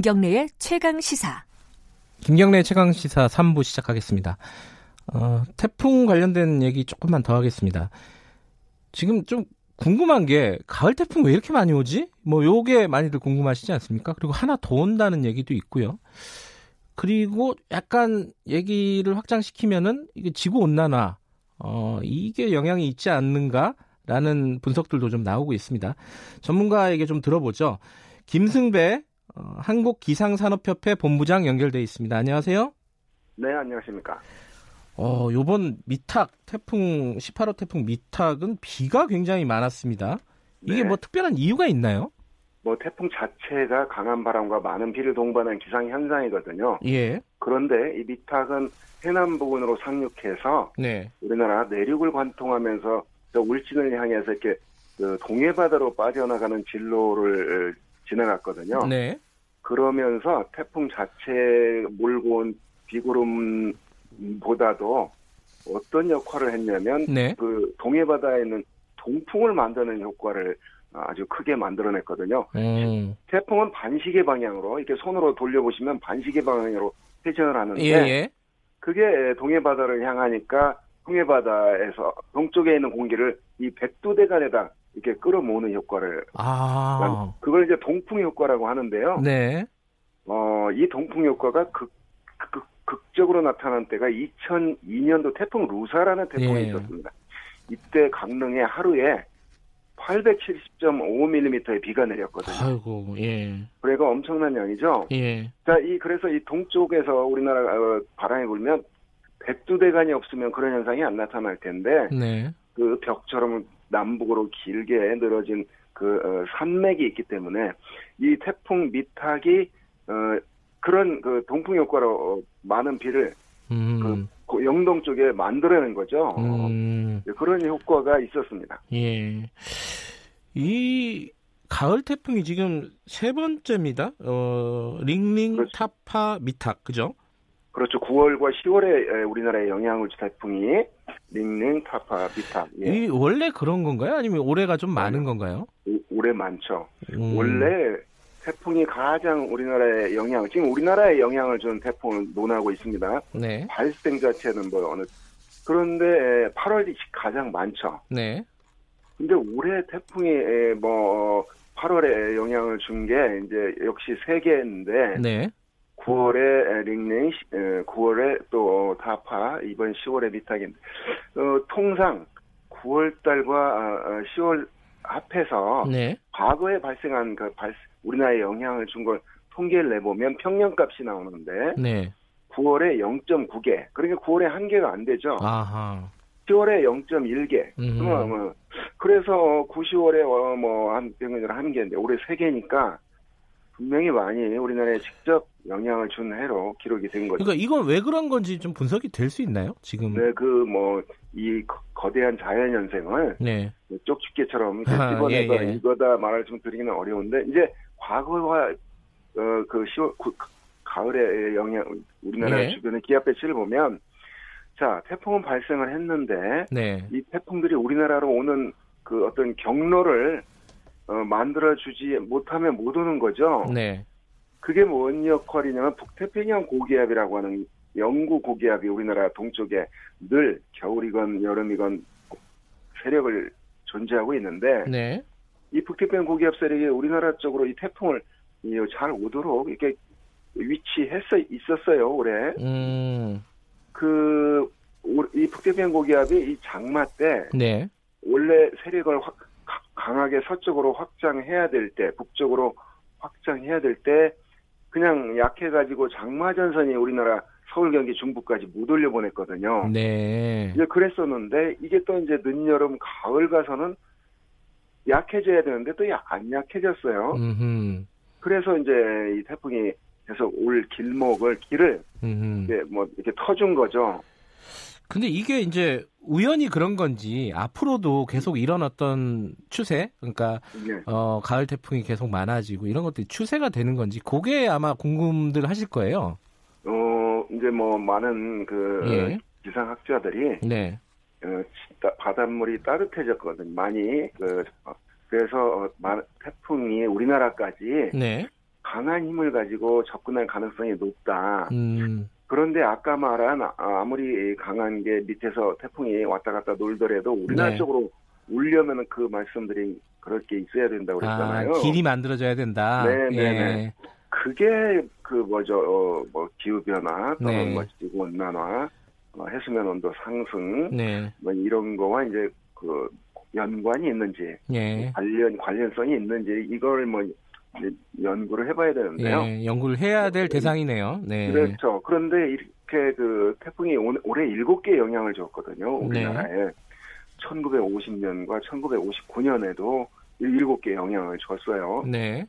김경래의 최강 시사. 김경래 최강 시사 3부 시작하겠습니다. 어, 태풍 관련된 얘기 조금만 더 하겠습니다. 지금 좀 궁금한 게 가을 태풍 왜 이렇게 많이 오지? 뭐 요게 많이들 궁금하시지 않습니까? 그리고 하나 더 온다는 얘기도 있고요. 그리고 약간 얘기를 확장시키면은 이게 지구 온난화 어, 이게 영향이 있지 않는가라는 분석들도 좀 나오고 있습니다. 전문가에게 좀 들어보죠. 김승배 어, 한국 기상산업협회 본부장 연결돼 있습니다. 안녕하세요. 네, 안녕하십니까. 어, 요번 미탁 태풍 18호 태풍 미탁은 비가 굉장히 많았습니다. 이게 네. 뭐 특별한 이유가 있나요? 뭐 태풍 자체가 강한 바람과 많은 비를 동반한 기상 현상이거든요. 예. 그런데 이 미탁은 해남 부근으로 상륙해서 네. 우리나라 내륙을 관통하면서 저 울진을 향해서 이렇게 그 동해 바다로 빠져나가는 진로를 지나갔거든요. 네. 그러면서 태풍 자체 몰고 온 비구름보다도 어떤 역할을 했냐면 네. 그 동해 바다에 있는 동풍을 만드는 효과를 아주 크게 만들어냈거든요. 음. 태풍은 반시계 방향으로 이렇게 손으로 돌려보시면 반시계 방향으로 회전을 하는데 예, 예. 그게 동해 바다를 향하니까 동해 바다에서 동쪽에 있는 공기를 이 백두대간에다 이렇게 끌어모으는 효과를 아. 그걸 이제 동풍 효과라고 하는데요. 네. 어, 이 동풍 효과가 극, 극, 극적으로 나타난 때가 2002년도 태풍 루사라는 태풍이 예. 있었습니다. 이때 강릉에 하루에 870.5mm의 비가 내렸거든요. 아이고, 예. 그래가 엄청난 양이죠. 예. 자, 이 그래서 이 동쪽에서 우리나라 어, 바람이 불면 백두대간이 없으면 그런 현상이 안 나타날 텐데 네. 그 벽처럼 남북으로 길게 늘어진 그 어, 산맥이 있기 때문에 이 태풍 미탁이 어, 그런 그 동풍 효과로 어, 많은 비를 음. 그 영동 쪽에 만들어낸 거죠. 음. 그런 효과가 있었습니다. 예. 이 가을 태풍이 지금 세 번째입니다. 어, 링링, 그렇죠. 타파, 미탁, 그죠? 그렇죠. 9월과 10월에 우리나라에 영향을 준 태풍이 링링, 타파, 비탑. 예. 이 원래 그런 건가요? 아니면 올해가 좀 많은 건가요? 올해 많죠. 음. 원래 태풍이 가장 우리나라에 영향, 지금 우리나라에 영향을 준 태풍을 논하고 있습니다. 네. 발생 자체는 뭐 어느 그런데 8월이 가장 많죠. 네. 근데 올해 태풍이 뭐 8월에 영향을 준 게 이제 역시 세 개인데 네. 9월에 링링, 9월에 또 타파, 이번 10월에 미탁인데, 어, 통상 9월 달과 10월 어, 어, 합해서 네. 과거에 발생한 그 발, 우리나라에 영향을 준 걸 통계를 내보면 평년값이 나오는데 네. 9월에 0.9개, 그러니까 9월에 한 개가 안 되죠. 아하. 10월에 0.1개. 음. 뭐, 뭐, 그래서 9, 10월에 어, 뭐한 병원으로 한 개인데 올해 세 개니까 분명히 많이 우리나라에 직접 영향을 준 해로 기록이 된 거죠. 그러니까 이건 왜 그런 건지 좀 분석이 될 수 있나요? 지금? 네, 그 뭐 이 거대한 자연 현상을 네. 쪽집게처럼 집어내서 예, 예. 이거다 말을 좀 드리기는 어려운데 이제 과거와 어 그 10월 그, 가을의 영향 우리나라 네. 주변의 기압 배치를 보면 자 태풍은 발생을 했는데 네. 이 태풍들이 우리나라로 오는 그 어떤 경로를 어, 만들어주지 못하면 못 오는 거죠. 네. 그게 뭔 역할이냐면 북태평양 고기압이라고 하는 영구 고기압이 우리나라 동쪽에 늘 겨울이건 여름이건 세력을 존재하고 있는데 네. 이 북태평양 고기압 세력이 우리나라 쪽으로 이 태풍을 잘 오도록 이렇게 위치했어 있었어요 올해. 음. 그이 북태평양 고기압이 이 장마 때 네. 원래 세력을 확 강하게 서쪽으로 확장해야 될 때, 북쪽으로 확장해야 될 때 그냥 약해가지고 장마전선이 우리나라 서울 경기 중부까지 못 올려보냈거든요. 네. 이제 그랬었는데 이게 또 이제 늦여름 가을 가서는 약해져야 되는데 또 안 약해졌어요. 음흠. 그래서 이제 이 태풍이 계속 올 길목을 길을 이제 뭐 이렇게 터준 거죠. 근데 이게 이제 우연히 그런 건지 앞으로도 계속 어떤 추세, 그러니까 네. 어, 가을 태풍이 계속 많아지고 이런 것들이 추세가 되는 건지 그게 아마 궁금들 하실 거예요. 어 이제 뭐 많은 그 예. 기상학자들이 네. 어, 바닷물이 따뜻해졌거든 많이 그 어, 그래서 어, 태풍이 우리나라까지 네. 강한 힘을 가지고 접근할 가능성이 높다. 음. 그런데 아까 말한 아, 아무리 강한 게 밑에서 태풍이 왔다 갔다 놀더라도 우리나라 네. 쪽으로 오려면 그 말씀들이 그럴 게 있어야 된다고 그랬잖아요. 아, 길이 만들어져야 된다. 네, 네, 예. 네. 그게 그 뭐죠, 어, 뭐 기후 변화, 또는 네. 뭐 지구 온난화, 어, 해수면 온도 상승, 네. 뭐 이런 거와 이제 그 연관이 있는지, 예. 관련 관련성이 있는지 이걸 뭐 연구를 해봐야 되는데요. 예, 연구를 해야 될 대상이네요. 네. 그렇죠. 그런데 이렇게 그 태풍이 올해 일곱 개 영향을 줬거든요. 우리나라에. 네. 1950년과 1959년에도 일곱 개 영향을 줬어요. 네.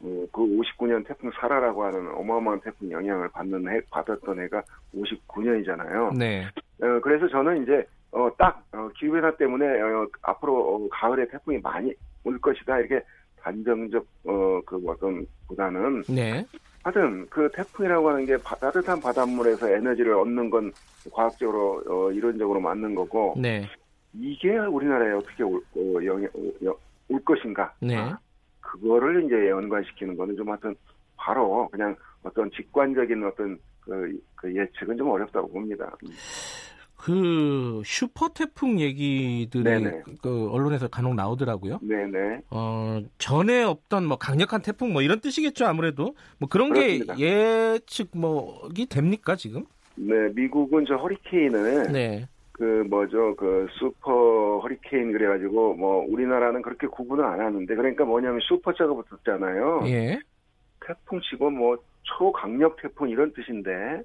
어, 그 59년 태풍 사라라고 하는 어마어마한 태풍 영향을 받는 해, 받았던 해가 59년이잖아요. 네. 어, 그래서 저는 이제 어, 딱 어, 기후변화 때문에 어, 앞으로 어, 가을에 태풍이 많이 올 것이다 이렇게 단정적 어그 어떤 보다는 네. 하여튼 그 태풍이라고 하는 게 바, 따뜻한 바닷물에서 에너지를 얻는 건 과학적으로 어, 이론적으로 맞는 거고 네. 이게 우리나라에 어떻게 올, 어, 영향, 어, 올 것인가 네. 아, 그거를 이제 연관시키는 거는 좀 하여튼 바로 그냥 어떤 직관적인 어떤 그, 그 예측은 좀 어렵다고 봅니다. 그 슈퍼 태풍 얘기들이 네네. 그 언론에서 간혹 나오더라고요. 네네. 어 전에 없던 뭐 강력한 태풍 뭐 이런 뜻이겠죠 아무래도 뭐 그런 그렇습니다. 게 예측 뭐이 됩니까 지금? 네, 미국은 저 허리케인을 네. 그 뭐죠 그 슈퍼 허리케인 그래가지고 뭐 우리나라는 그렇게 구분을 안 하는데 그러니까 뭐냐면 슈퍼자가 붙었잖아요. 예. 태풍치고 뭐 초강력 태풍 이런 뜻인데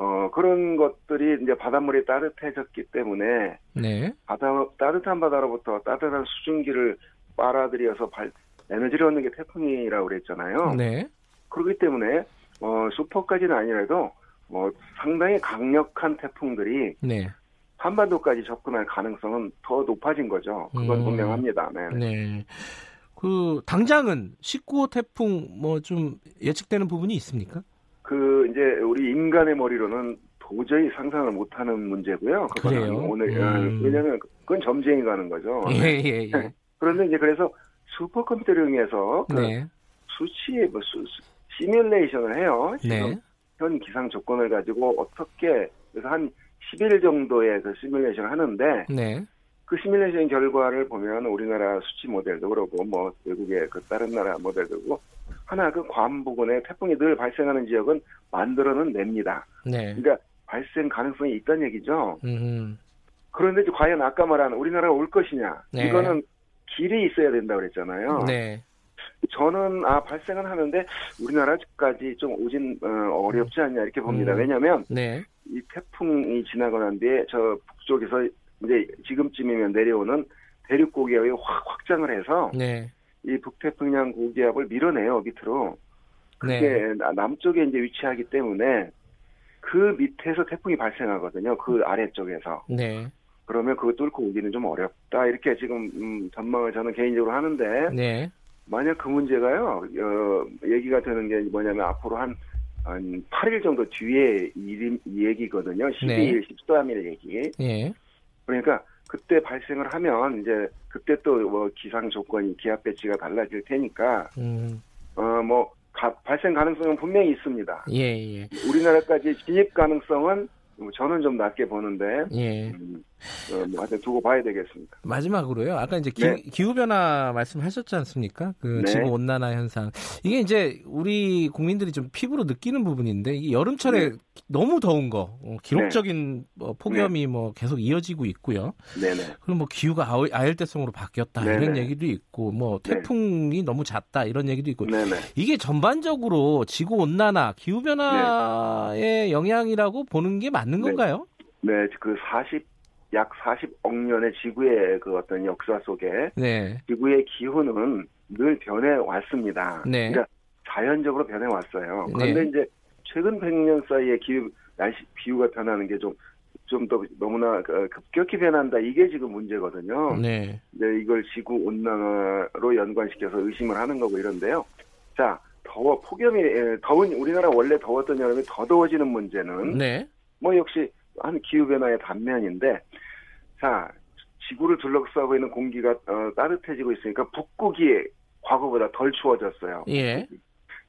어, 그런 것들이 이제 바닷물이 따뜻해졌기 때문에 네. 바다 따뜻한 바다로부터 따뜻한 수증기를 빨아들여서 발, 에너지를 얻는 게 태풍이라고 그랬잖아요. 네. 그렇기 때문에 어, 슈퍼까지는 아니라도 뭐 상당히 강력한 태풍들이 네. 한반도까지 접근할 가능성은 더 높아진 거죠. 그건 음, 분명합니다. 네. 네. 그 당장은 19호 태풍 뭐 좀 예측되는 부분이 있습니까? 그 이제 우리 인간의 머리로는 도저히 상상을 못하는 문제고요. 그래요. 오늘 음. 왜냐하면 그건 점쟁이 가는 거죠. 예, 예, 예. 그런데 이제 그래서 슈퍼컴퓨터를 이용해서 그 네. 수치의 뭐 수, 시뮬레이션을 해요. 네. 현 기상 조건을 가지고 어떻게 그래서 한 10일 정도의 그 시뮬레이션을 하는데 네. 그 시뮬레이션 결과를 보면 우리나라 수치 모델도 그렇고 뭐 외국의 그 다른 나라 모델도 그렇고 하나 그 괌 부근에 태풍이 늘 발생하는 지역은 만들어는 냅니다. 네. 그러니까 발생 가능성이 있다는 얘기죠. 음. 그런데 과연 아까 말한 우리나라가 올 것이냐? 네. 이거는 길이 있어야 된다 고 그랬잖아요. 네. 저는 아 발생은 하는데 우리나라까지 좀 오진 어, 렵지 않냐 이렇게 봅니다. 음. 왜냐하면 네. 이 태풍이 지나고 난 뒤에 저 북쪽에서 이제 지금쯤이면 내려오는 대륙 고기압이 확 확장을 해서 네. 이 북태평양 고기압을 밀어내요 밑으로. 그게 네. 남쪽에 이제 위치하기 때문에 그 밑에서 태풍이 발생하거든요. 그 아래쪽에서. 네. 그러면 그거 뚫고 오기는 좀 어렵다. 이렇게 지금 음, 전망을 저는 개인적으로 하는데 네. 만약 그 문제가요. 어, 얘기가 되는 게 뭐냐면 앞으로 한, 한 8일 정도 뒤에 이, 이 얘기거든요. 12일, 네. 13일 얘기. 예. 그러니까 그때 발생을 하면 이제 그때 또 뭐 기상 조건이 기압 배치가 달라질 테니까 음. 어뭐 발생 가능성은 분명히 있습니다. 예, 예. 우리나라까지 진입 가능성은 저는 좀 낮게 보는데 예. 음, 어, 뭐 하여튼 두고 봐야 되겠습니다. 마지막으로요. 아까 이제 기, 네. 기후 변화 말씀하셨지 않습니까? 그 네. 지구 온난화 현상. 이게 이제 우리 국민들이 좀 피부로 느끼는 부분인데 이 여름철에 네. 너무 더운 거, 어, 기록적인 네. 뭐 폭염이 네. 뭐 계속 이어지고 있고요. 네네. 그럼 뭐 기후가 아열대성으로 바뀌었다 네네. 이런 얘기도 있고 뭐 네. 태풍이 너무 잦다 이런 얘기도 있고 네네. 이게 전반적으로 지구 온난화, 기후 변화의 영향이라고 보는 게 맞는 건가요? 네, 그 40, 약 40억 년의 지구의 그 어떤 역사 속에 네. 지구의 기후는 늘 변해 왔습니다. 네. 그러니까 자연적으로 변해 왔어요. 그런데 네. 이제 최근 100년 사이에 기후 날씨 기후가 변하는 게 좀 좀 더 너무나 그 급격히 변한다 이게 지금 문제거든요. 네. 네. 이걸 지구 온난화로 연관시켜서 의심을 하는 거고 이런데요. 자, 더워 폭염이 더운 우리나라 원래 더웠던 여름이 더 더워지는 문제는 네. 뭐 역시 한 기후 변화의 반면인데, 자, 지구를 둘러싸고 있는 공기가 어, 따뜻해지고 있으니까 북극이 과거보다 덜 추워졌어요. 예.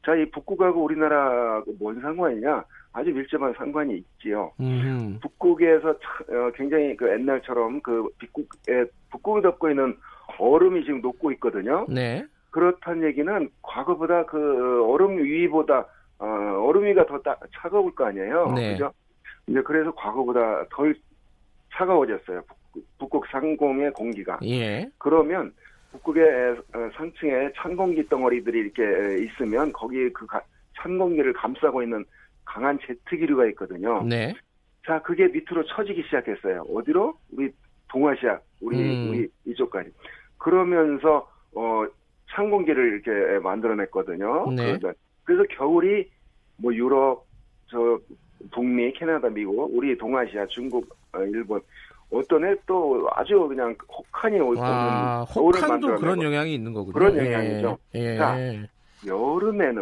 자, 이 북극하고 우리나라 뭔 상관이냐? 아주 밀접한 상관이 있지요. 음흠. 북극에서 어, 굉장히 그 옛날처럼 그 북극에 북극을 덮고 있는 얼음이 지금 녹고 있거든요. 네. 그렇다는 얘기는 과거보다 그 얼음 위보다 어, 얼음 위가 더 따, 차가울 거 아니에요. 네. 그죠? 이제 그래서 과거보다 덜 차가워졌어요. 북극, 상공의 공기가. 예. 그러면 북극의 어, 상층에 찬 공기 덩어리들이 이렇게 있으면 거기에 그 찬 공기를 감싸고 있는 강한 제트 기류가 있거든요. 네. 자, 그게 밑으로 처지기 시작했어요. 어디로? 우리 동아시아, 우리 음. 우리 이쪽까지. 그러면서 어, 찬 공기를 이렇게 만들어냈거든요. 네. 그래서 겨울이 뭐 유럽, 저 북미, 캐나다, 미국, 우리 동아시아, 중국, 어, 일본 어떤 해 또 아주 그냥 혹한이 올 아, 혹한도 그런 영향이 있는 거군요. 그런 예. 영향이죠. 예. 자, 여름에는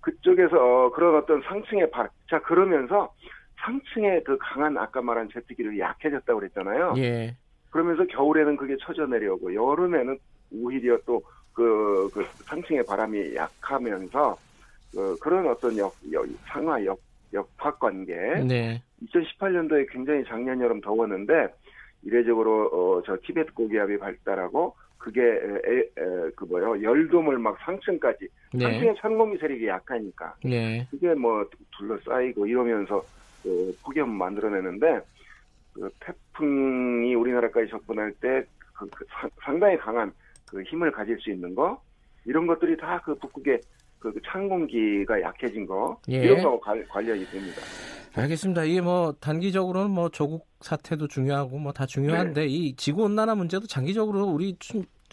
그쪽에서 그런 어떤 상층의 바, 자 그러면서 상층의 그 강한 아까 말한 제트기를 약해졌다고 그랬잖아요. 예. 그러면서 겨울에는 그게 처져 내려오고 여름에는 오히려 또 그, 그 상층의 바람이 약하면서 그, 그런 어떤 역, 역 상하 역 역학 관계. 네. 2018년도에 굉장히 작년 여름 더웠는데 이례적으로 어, 저 티베트 고기압이 발달하고 그게 에, 에, 그 뭐요 열돔을 막 상층까지 네. 상층에 찬공기 세력이 약하니까 네. 그게 뭐 둘러싸이고 이러면서 그 폭염 만들어내는데 그 태풍이 우리나라까지 접근할 때 그 그 상당히 강한 그 힘을 가질 수 있는 거 이런 것들이 다 그 북극의 그, 그찬 공기가 약해진 거 예. 이런 거 관련이 됩니다. 알겠습니다. 이게 뭐 단기적으로는 뭐 조국 사태도 중요하고 뭐 다 중요한데 네. 이 지구 온난화 문제도 장기적으로 우리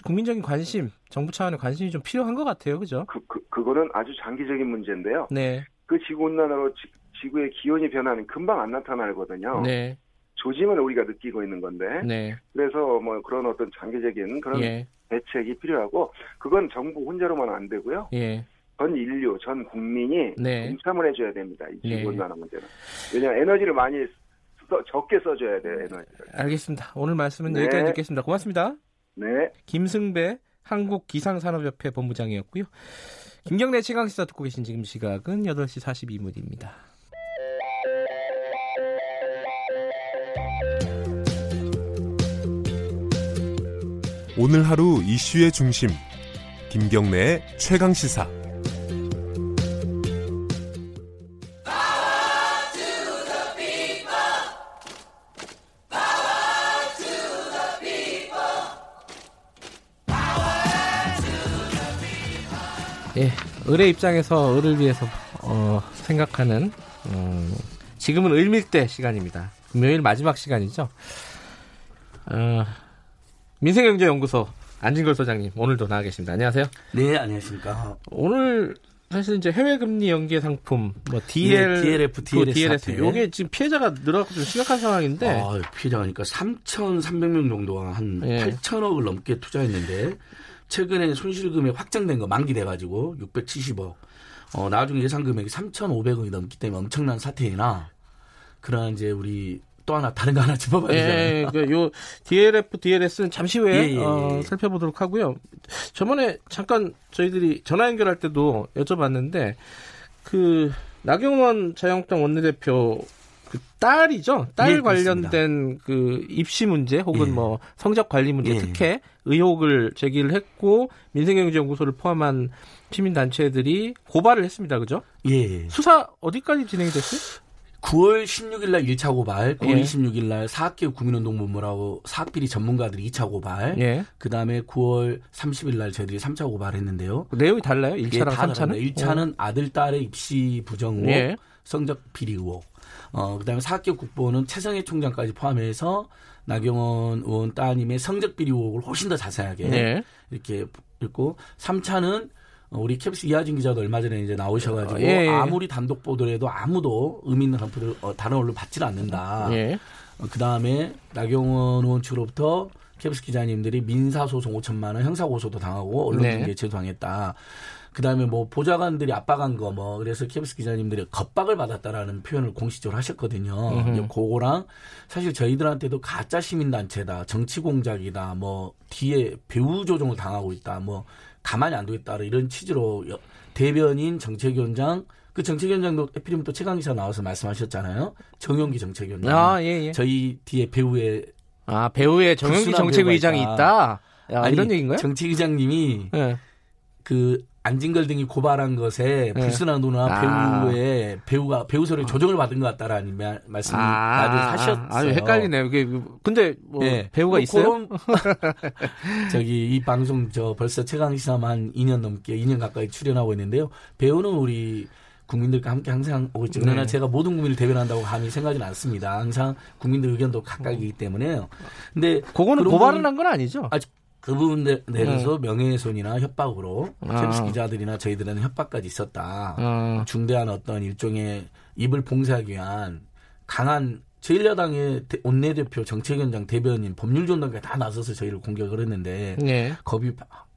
국민적인 관심, 정부 차원의 관심이 좀 필요한 것 같아요, 그죠? 그, 그 그거는 아주 장기적인 문제인데요. 네. 그 지구 온난화로 지, 지구의 기온이 변하는 금방 안 나타나거든요. 네. 조짐을 우리가 느끼고 있는 건데. 네. 그래서 뭐 그런 어떤 장기적인 그런 예. 대책이 필요하고 그건 정부 혼자로만 안 되고요. 예. 전 인류, 전 국민이 네. 동참을 해줘야 됩니다. 이 지구온난화 네. 문제는. 왜냐하면 에너지를 많이 써, 적게 써줘야 돼요, 에너지를. 알겠습니다. 오늘 말씀은 네. 여기까지 듣겠습니다. 고맙습니다. 네. 김승배 한국기상산업협회 본부장이었고요. 김경래 최강시사 듣고 계신 지금 시각은 8시 42분입니다. 오늘 하루 이슈의 중심 김경래의 최강 시사 예, 을의 입장에서 을을 위해서 어, 생각하는 음, 지금은 을밀대 시간입니다. 금요일 마지막 시간이죠. 어, 민생경제연구소 안진걸 소장님 오늘도 나와 계십니다. 안녕하세요. 네, 안녕하십니까. 오늘 사실 이제 해외 금리 연계 상품 뭐 DL, 네, DLF, DLS, DLS 요게 지금 피해자가 늘어나고 좀 심각한 상황인데. 아, 피해자니까 3,300명 정도가 한 네. 8천억을 넘게 투자했는데 최근에 손실금액 확정된 거 만기돼가지고 670억. 어, 나중에 예상 금액이 3,500억이 넘기 때문에 엄청난 사태이나 그런 이제 우리 또 하나 다른 거 하나 짚어봐야 예, 되잖아요. 예, 요 DLF, DLS는 잠시 후에 예, 예, 어, 예. 살펴보도록 하고요. 저번에 잠깐 저희들이 전화 연결할 때도 여쭤봤는데 그 나경원 자유한국당 원내대표 그 딸이죠. 딸 예, 관련된. 그 입시 문제 혹은 예. 뭐 성적 관리 문제 예. 특혜 의혹을 제기를 했고 민생경제연구소를 포함한 시민단체들이 고발을 했습니다. 그죠? 예. 수사 어디까지 진행이 됐어요? 9월 16일 날 1차 고발, 9월 예. 26일 날 사학개혁 국민운동본부라고 사학비리 전문가들이 2차 고발, 예. 그 다음에 9월 30일 날 저희들이 3차 고발했는데요. 내용이 달라요? 1차랑 예, 3차는? 1차는 어. 아들, 딸의 입시 부정 의혹, 예. 성적 비리 의혹, 어, 그 다음에 사학개혁 국보는 최성해 총장까지 포함해서 나경원 의원 따님의 성적 비리 의혹을 훨씬 더 자세하게 예. 이렇게 읽고 3차는 어, 우리 캡스 이하진 기자도 얼마 전에 이제 나오셔가지고 어, 예, 예. 아무리 단독 보도를 해도 아무도 의미 있는 한표를 어, 다른 언론 받지는 않는다. 예. 어, 그 다음에 나경원 의원 측으로부터 캡스 기자님들이 민사소송 5천만 원, 형사고소도 당하고 언론중재죄도 네. 당했다. 그 다음에 뭐 보좌관들이 압박한 거 뭐 그래서 캡스 기자님들이 겁박을 받았다라는 표현을 공식적으로 하셨거든요. 이제 그거랑 사실 저희들한테도 가짜 시민 단체다, 정치 공작이다, 뭐 뒤에 배우 조종을 당하고 있다, 뭐 가만히 안 두겠다 이런 취지로 대변인 정책위원장 그 정책위원장도 에피리면 또 최강 기사 나와서 말씀하셨잖아요. 정용기 정책위원장. 아, 예, 예. 저희 뒤에 배우의 아 배우의 정용기 정책위장이 있다. 야, 아니, 이런 얘기인가요? 정책위장님이 예. 그 안진걸 등이 고발한 것에 네. 불순한 누나 아. 배우의 배우가 배우 소리 조정을 받은 것 같다라는 말, 말씀 아. 을 하셨어요. 아주 헷갈리네요. 이게 근데 뭐 네. 배우가 뭐 있어요? 저기 이 방송 저 벌써 최강 시사만 2년 넘게 2년 가까이 출연하고 있는데요. 배우는 우리 국민들과 함께 항상 오고 있죠. 그러나 네. 제가 모든 국민을 대변한다고 감히 생각하지는 않습니다. 항상 국민들 의견도 각각이기 때문에요. 근데 그거는 고발을 한 건 아니죠? 아직 그 부분 내려서 네. 명예훼손이나 협박으로 아. 캡스 기자들이나 저희들은 협박까지 있었다. 아. 중대한 어떤 일종의 입을 봉쇄하기 위한 강한 제1야당의 원내대표 정책위원장 대변인 법률전담까지 다 나서서 저희를 공격을 했는데 네. 겁이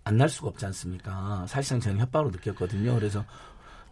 안 날 수가 없지 않습니까? 사실상 저는 협박으로 느꼈거든요. 그래서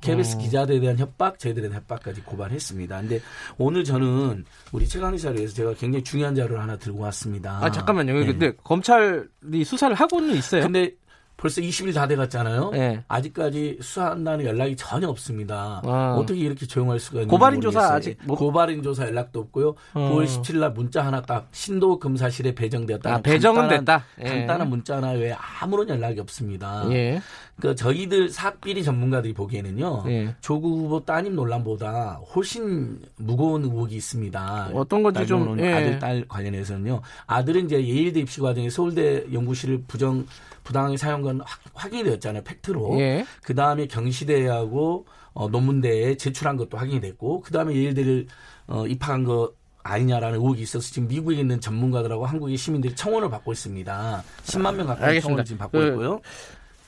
KBS 어. 기자들에 대한 협박, 저희들에 대한 협박까지 고발했습니다. 근데 오늘 저는 우리 최강 시사를 위해서 제가 굉장히 중요한 자료를 하나 들고 왔습니다. 아 잠깐만요. 네. 근데 검찰이 수사를 하고는 있어요. 근데 벌써 20일 다 돼갔잖아요. 네. 아직까지 수사한다는 연락이 전혀 없습니다. 아. 어떻게 이렇게 조용할 수가 있는지 고발인 조사 아직 뭐... 고발인 조사 연락도 없고요. 어. 9월 17일 날 문자 하나 딱 신도 검사실에 배정되었다. 아, 배정은 간단한, 됐다. 예. 간단한 문자 하나 외에 아무런 연락이 없습니다. 예. 그 저희들 사비리 전문가들이 보기에는요. 예. 조국 후보 따님 논란보다 훨씬 무거운 의혹이 있습니다. 어떤 건지 좀 예. 아들 딸 관련해서는요. 아들은 이제 예일대 입시 과정에 서울대 연구실을 부정 부당하게 사용 건 확, 인이 되었잖아요. 팩트로. 예. 그 다음에 경시대하고 어, 논문대에 제출한 것도 확인이 됐고, 그 다음에 예일대를 어, 입학한 거 아니냐라는 의혹이 있어서 지금 미국에 있는 전문가들하고 한국의 시민들이 청원을 받고 있습니다. 10만 명 가까이 청원을 지금 받고 그, 있고요.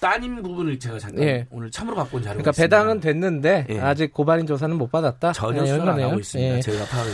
따님 부분을 제가 잠깐 예. 오늘 참으로 갖고 온 자료가 그러니까 있습니다. 배당은 됐는데 예. 아직 고발인 조사는 못 받았다. 전혀 네, 수사를 안 하고 있습니다. 예. 저희가 파악을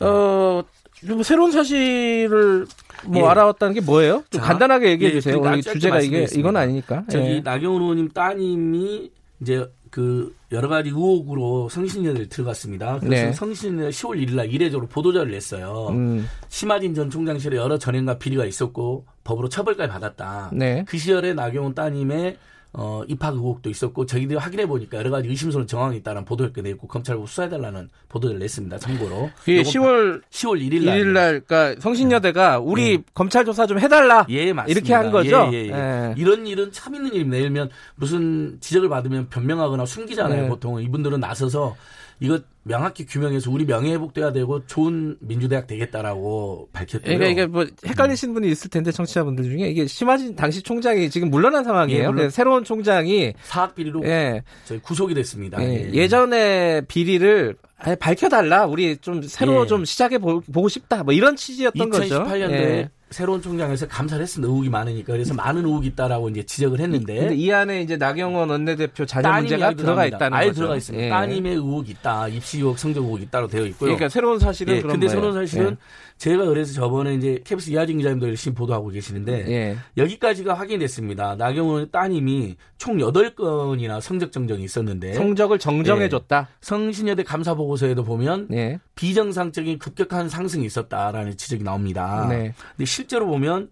어, 뭐 새로운 사실을 뭐 예. 알아왔다는 게 뭐예요? 좀 자, 간단하게 얘기해 예, 주세요. 그러니까 주제가 이게 이건 아니니까. 저기 예. 나경원 의원님 따님이 이제 그 여러 가지 의혹으로 성신여대를 들어갔습니다. 그래서 네. 성신여대 10월 1일 날 이례적으로 보도자를 냈어요. 음. 심하진 전 총장실에 여러 전행과 비리가 있었고 법으로 처벌까지 받았다. 네. 그 시절에 나경원 따님의 어, 입학 의혹도 있었고 저희들이 확인해 보니까 여러 가지 의심스러운 정황이 있다는 보도를 내고 검찰부 수사해달라는 보도를 냈습니다. 참고로. 그게 10월 10월 1일 날. 1일 날, 그러니까 성신여대가 우리 네. 검찰 조사 좀 해달라. 예, 맞습니다. 이렇게 한 거죠. 예, 예, 예. 예. 이런 일은 참 있는 일입니다. 예를 들면 무슨 지적을 받으면 변명하거나 숨기잖아요. 네. 보통 이분들은 나서서 이거 명확히 규명해서 우리 명예 회복돼야 되고 좋은 민주대학 되겠다라고 밝혔고요. 그러니까 이게 뭐 헷갈리시는 분이 있을 텐데 청취자분들 중에 이게 심하진 당시 총장이 지금 물러난 상황이에요. 예, 물론 새로운 총장이 사학 비리로 예. 저희 구속이 됐습니다. 예. 예. 전에 비리를 밝혀달라. 우리 좀 새로 예. 좀 시작해 보 고 싶다. 뭐 이런 취지였던 2018년도에 거죠. 새로운 총장에서 감사를 했습니다. 의혹이 많으니까. 그래서 많은 의혹이 있다라고 이제 지적을 했는데. 이 안에 이제 나경원 원내대표 자녀 문제가 들어가 있다는 아예 거죠. 들어가 있습니다. 예. 따님의 의혹이 있다. 입시 의혹, 성적 의혹이 있다로 되어 있고요. 그러니까 새로운 사실은 예. 그런 근데 새로운 사실은 예. 제가 그래서 저번에 이제 캡스 이하진 기자님도 열심히 보도하고 계시는데 예. 여기까지가 확인됐습니다. 나경원 따님이 총 8건이나 성적 정정이 있었는데 성적을 정정해 줬다. 예. 성신여대 감사 보고서에도 보면 예. 비정상적인 급격한 상승이 있었다라는 지적이 나옵니다. 네. 근데 실제로 보면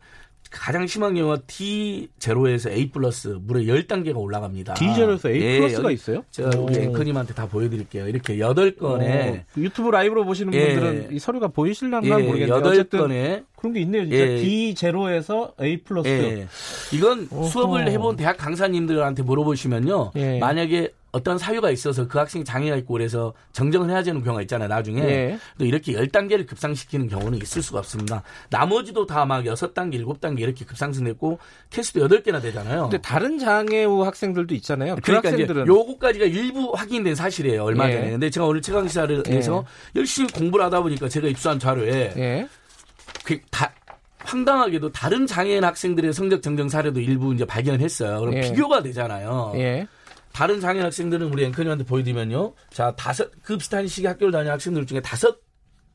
가장 심한 경우가 D0에서 A 플러스 무려 10단계가 올라갑니다. D0에서 A 예, 플러스가 있어요? 제가 우리 앵커님한테 다 보여드릴게요. 이렇게 8건에. 오, 유튜브 라이브로 보시는 예, 분들은 이 서류가 보이실랑가 예, 모르겠는데. 8건에. 그런 게 있네요. 진짜 예, D0에서 A 플러스. 예, 이건 오호. 수업을 해본 대학 강사님들한테 물어보시면요. 예. 만약에 어떤 사유가 있어서 그 학생이 장애가 있고 그래서 정정을 해야 되는 경우가 있잖아요, 나중에. 네. 또 이렇게 10단계를 급상시키는 경우는 있을 수가 없습니다. 나머지도 다막 6단계, 7단계 이렇게 급상승됐고 캐스도 8개나 되잖아요. 근데 다른 장애우 학생들도 있잖아요. 그 그러니까 학생들은 요거까지가 일부 확인된 사실이에요, 얼마 예. 전에. 근데 제가 오늘 최강 시사를 예. 해서 열심히 공부를 하다 보니까 제가 입수한 자료에 예. 그 다, 황당하게도 다른 장애인 학생들의 성적 정정 사례도 일부 이제 발견을 했어요. 그럼 예. 비교가 되잖아요. 예. 다른 장애인 학생들은 우리 앵커님한테 보여드리면요. 자, 다섯, 그 비슷한 시기 학교를 다니는 학생들 중에 다섯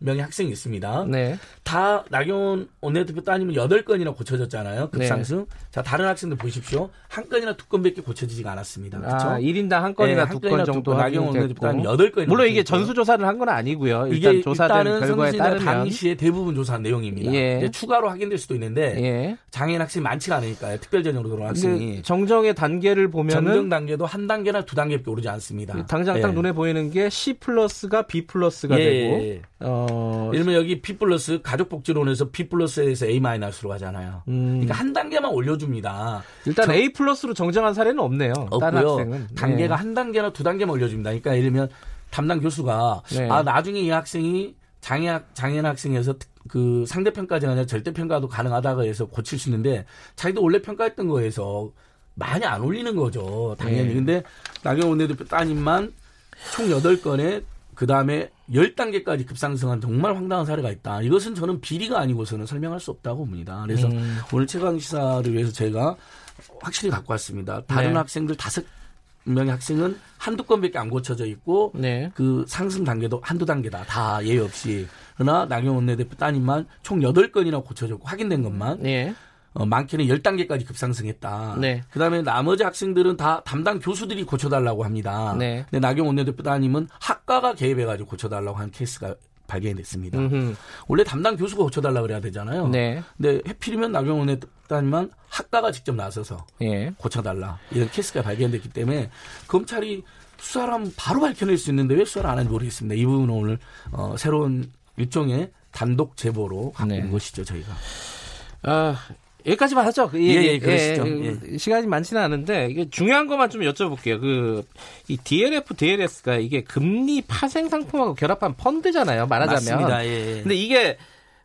명의 학생이 있습니다. 네. 다 나경원 원내대표 따님은 8건이나 고쳐졌잖아요. 급상승. 네. 자, 다른 학생들 보십시오. 한 건이나 두 건밖에 고쳐지지가 않았습니다. 그렇죠? 아, 1인당 한 건이나 네, 두건 정도 나경원 원내대표 따님 8건이 물론 이게 전수 조사를 한 건 아니고요. 일단 조사된 결과에 따르면 당시에 대부분 조사한 내용입니다. 예. 추가로 확인될 수도 있는데 예. 장애인 학생이 많지가 않으니까요. 특별 전형으로 들어온 학생이. 정정의 단계를 보면 정정 단계도 한 단계나 두 단계밖에 오르지 않습니다. 당장 딱 예. 눈에 보이는 게 C 플러스가 B 플러스가 예. 되고 어... 예를 들면 여기 B 플러스 가족복지론에서 B 플러스에서 A 마이너스로 가잖아요. 음. 그러니까 한 단계만 올려줍니다. 일단 저... A 플러스로 정정한 사례는 없네요. 없고요. 단계가 네. 한 단계나 두 단계만 올려줍니다. 그러니까 예를 들면 담당 교수가 네. 아 나중에 이 학생이 장애 장애인 학생에서 그 상대 평가가 아니라 절대 평가도 가능하다고 해서 고칠 수 있는데 자기도 원래 평가했던 거에서 많이 안 올리는 거죠. 당연히. 네. 근데 나경원 원내대표 따님만 총 8건에 그 다음에 10단계까지 급상승한 정말 황당한 사례가 있다. 이것은 저는 비리가 아니고서는 설명할 수 없다고 봅니다. 그래서 음. 오늘 최강 시사를 위해서 제가 확실히 갖고 왔습니다. 다른 네. 학생들 다섯 명의 학생은 한두 건밖에 안 고쳐져 있고 네. 그 상승 단계도 한두 단계다. 다 예외 없이. 그러나 나경원 원내대표 따님만 총 8건이나 고쳐졌고 확인된 것만 네. 어, 많게는 10단계까지 급상승했다. 네. 그다음에 나머지 학생들은 다 담당 교수들이 고쳐달라고 합니다. 네. 근데 나경원 원내대표 따님은 학과가 개입해가지고 고쳐달라고 한 케이스가 발견이 됐습니다. 음흠. 원래 담당 교수가 고쳐달라고 그래야 되잖아요. 네. 근데 해필이면 나경원 원내대표 따님만 학과가 직접 나서서 예. 고쳐달라 이런 케이스가 발견됐기 때문에 검찰이 수사를 하면 바로 밝혀낼 수 있는데 왜 수사를 안 하는지 모르겠습니다. 이 부분은 오늘 어, 새로운 일종의 단독 제보로 갖고 네. 온 것이죠 저희가. 아, 여기까지만 하죠. 예, 예, 예, 그러시죠. 예, 예. 시간이 많지는 않은데 이게 중요한 것만 좀 여쭤볼게요. 그 이 DLF, DLS가 이게 금리 파생 상품하고 결합한 펀드잖아요. 말하자면. 맞습니다. 예. 근데 이게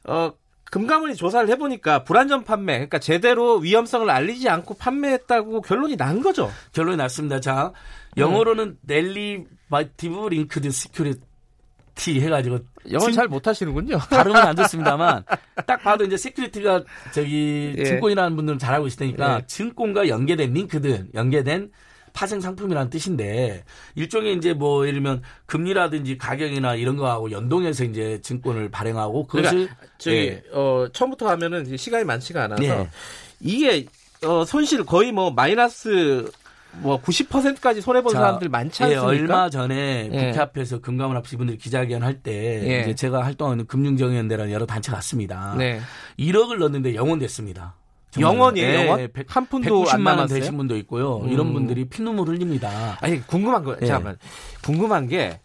어 금감원이 조사를 해보니까 불안전 판매, 그러니까 제대로 위험성을 알리지 않고 판매했다고 결론이 난 거죠. 결론이 났습니다. 자, 영어로는 Derivative Linked Security T 해가지고 영어 잘 못하시는군요. 발음은 안 좋습니다만 딱 봐도 이제 Security가 저기 예. 증권이라는 분들은 잘 알고 있으니까 예. 증권과 연계된 linked 연계된 파생 상품이라는 뜻인데 일종의 이제 뭐 예를 들면 금리라든지 가격이나 이런 거하고 연동해서 이제 증권을 발행하고 그것을 그러니까 저기 예. 어 처음부터 하면은 시간이 많지가 않아서 예. 이게 어 손실 거의 뭐 마이너스 뭐 90%까지 손해 본 사람들 많지 예, 않습니까? 예, 얼마 전에 예. 국회 앞에서 금감원 앞 직원들이 기자회견 할때 예. 이제 제가 활동하는 금융정의연대라는 여러 단체 갔습니다. 네. 1억을 넣었는데 영원됐습니다. 영원이에요, 예, 영원? 한 푼도 안 남았어요. 되신 분도 있고요. 음. 이런 분들이 피눈물 흘립니다. 아니 궁금한 거, 예. 잠깐만. 궁금한 게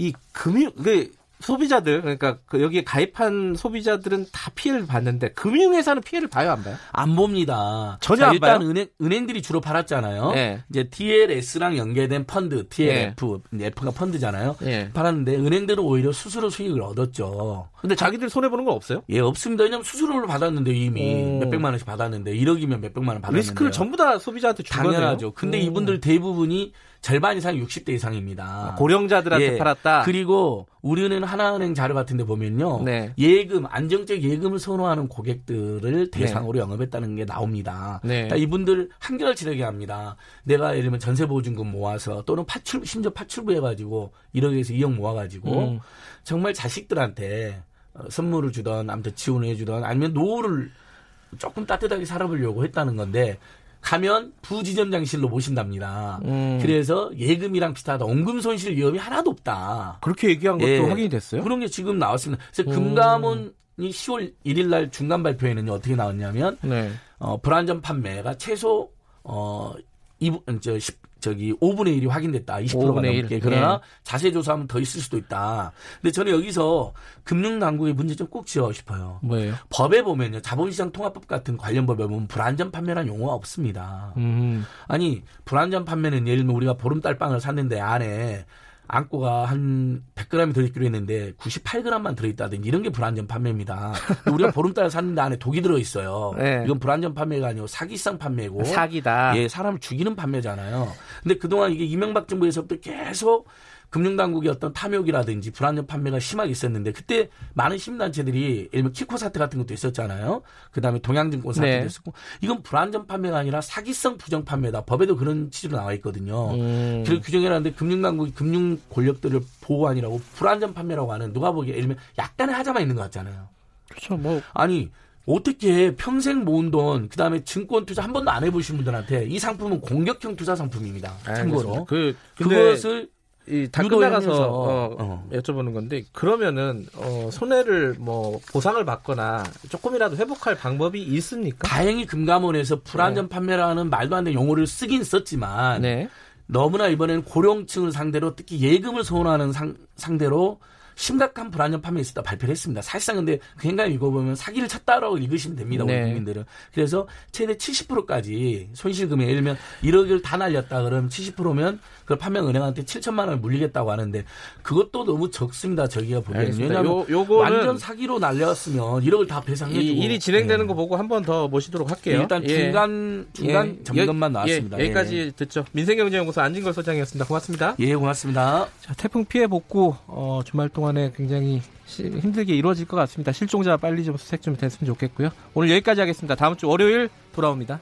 이 금융 그 소비자들 그러니까 그 여기에 가입한 소비자들은 다 피해를 봤는데 금융회사는 피해를 봐요 안 봐요? 안 봅니다. 전혀 자, 안 일단 봐요? 은행 은행들이 주로 팔았잖아요. 네. 이제 TLS랑 연계된 펀드 TLF 네. F가 펀드잖아요. 네. 팔았는데 은행들은 오히려 수수료 수익을 얻었죠. 근데 자기들 손해 보는 거 없어요? 예 없습니다. 왜냐면 수수료를 받았는데 이미 오. 몇백만 원씩 받았는데 1억이면 몇백만 원 받았는데 리스크를 전부 다 소비자한테 준 당연하죠. 근데 오. 이분들 대부분이 절반 이상 60대 이상입니다. 아, 고령자들한테 예. 팔았다. 그리고 우리는 하나은행 자료 같은 데 보면요, 네. 예금 안정적 예금을 선호하는 고객들을 네. 대상으로 네. 영업했다는 게 나옵니다. 네. 그러니까 이분들 한결 지르게 합니다. 내가 예를 들면 전세 보증금 모아서 또는 파출 심지어 파출부 해 가지고 1억에서 2억 모아 가지고 음. 정말 자식들한테 어, 선물을 주던 아무튼 지원을 해 주던 아니면 노후를 조금 따뜻하게 살아보려고 했다는 건데 가면 부지점 장실로 모신답니다. 음. 그래서 예금이랑 비슷하다. 원금 손실 위험이 하나도 없다. 그렇게 얘기한 것도 예. 확인이 됐어요? 그런 게 지금 나왔습니다. 그래서 음. 금감원 10월 1일 날 중간 발표에는 어떻게 나왔냐면 네. 어, 불안전 판매가 최소 어, 2분, 저, 10, 저기 5분의 1이 확인됐다. 20%가 넘게. 그러나 네. 자세 조사하면 더 있을 수도 있다. 근데 저는 여기서 금융당국의 문제 좀꼭 지어 싶어요. 뭐예요? 법에 보면요. 자본시장 통합법 같은 관련 법에 보면 불안전 판매란 용어가 없습니다. 음. 아니, 불안전 판매는 예를 들면 우리가 보름달 빵을 샀는데 안에 안고가 한 100g이 들어있기로 했는데 98g만 들어있다든지 이런 게 불안전 판매입니다. 우리가 보름달 샀는데 안에 독이 들어있어요. 네. 이건 불안전 판매가 아니고 사기성 판매고. 사기다. 예, 사람을 죽이는 판매잖아요. 근데 그동안 이게 이명박 정부에서부터 계속 금융당국의 어떤 탐욕이라든지 불안전 판매가 심하게 있었는데 그때 많은 시민단체들이 예를 들면 키코 사태 같은 것도 있었잖아요. 그다음에 동양증권 사태도 네. 있었고 이건 불안전 판매가 아니라 사기성 부정 판매다. 법에도 그런 취지로 나와 있거든요. 음. 그리고 규정해놨는데 금융당국이 금융 권력들을 보호하니라고 불안전 판매라고 하는 누가 보기에 예를 들면 약간의 하자만 있는 것 같잖아요. 그렇죠. 뭐 아니 어떻게 평생 모은 돈, 그 다음에 증권 투자 한 번도 안 해보신 분들한테 이 상품은 공격형 투자 상품입니다. 참고로. 그, 그것을 이다 끝나가서 어, 어. 여쭤보는 건데 그러면은 어, 손해를 뭐 보상을 받거나 조금이라도 회복할 방법이 있습니까? 다행히 금감원에서 불안전 네. 판매라는 말도 안 되는 용어를 쓰긴 썼지만 네. 너무나 이번에는 고령층을 상대로 특히 예금을 소원하는 상, 상대로 심각한 불안전 판매 있었다 발표를 했습니다. 사실상 근데 그 행간 읽어보면 사기를 쳤다라고 읽으시면 됩니다. 네. 우리 국민들은. 그래서 최대 70%까지 손실금액 예를 들면 1억을 다 날렸다 그러면 70%면 그걸 판매 은행한테 7천만 원을 물리겠다고 하는데 그것도 너무 적습니다. 저기가 보기에는. 왜냐하면 요, 완전 사기로 날렸으면 1억을 다 배상해주고. 이 일이 진행되는 네. 거 보고 한 번 더 모시도록 할게요. 일단 예. 중간 중간 예. 점검만 나왔습니다. 예. 여기까지 예. 듣죠. 민생경제연구소 안진걸 소장이었습니다. 고맙습니다. 예, 고맙습니다. 자, 태풍 피해 복구 어, 주말 동안에 굉장히 힘들게 이루어질 것 같습니다. 실종자 빨리 좀 수색 좀 됐으면 좋겠고요. 오늘 여기까지 하겠습니다. 다음 주 월요일 돌아옵니다.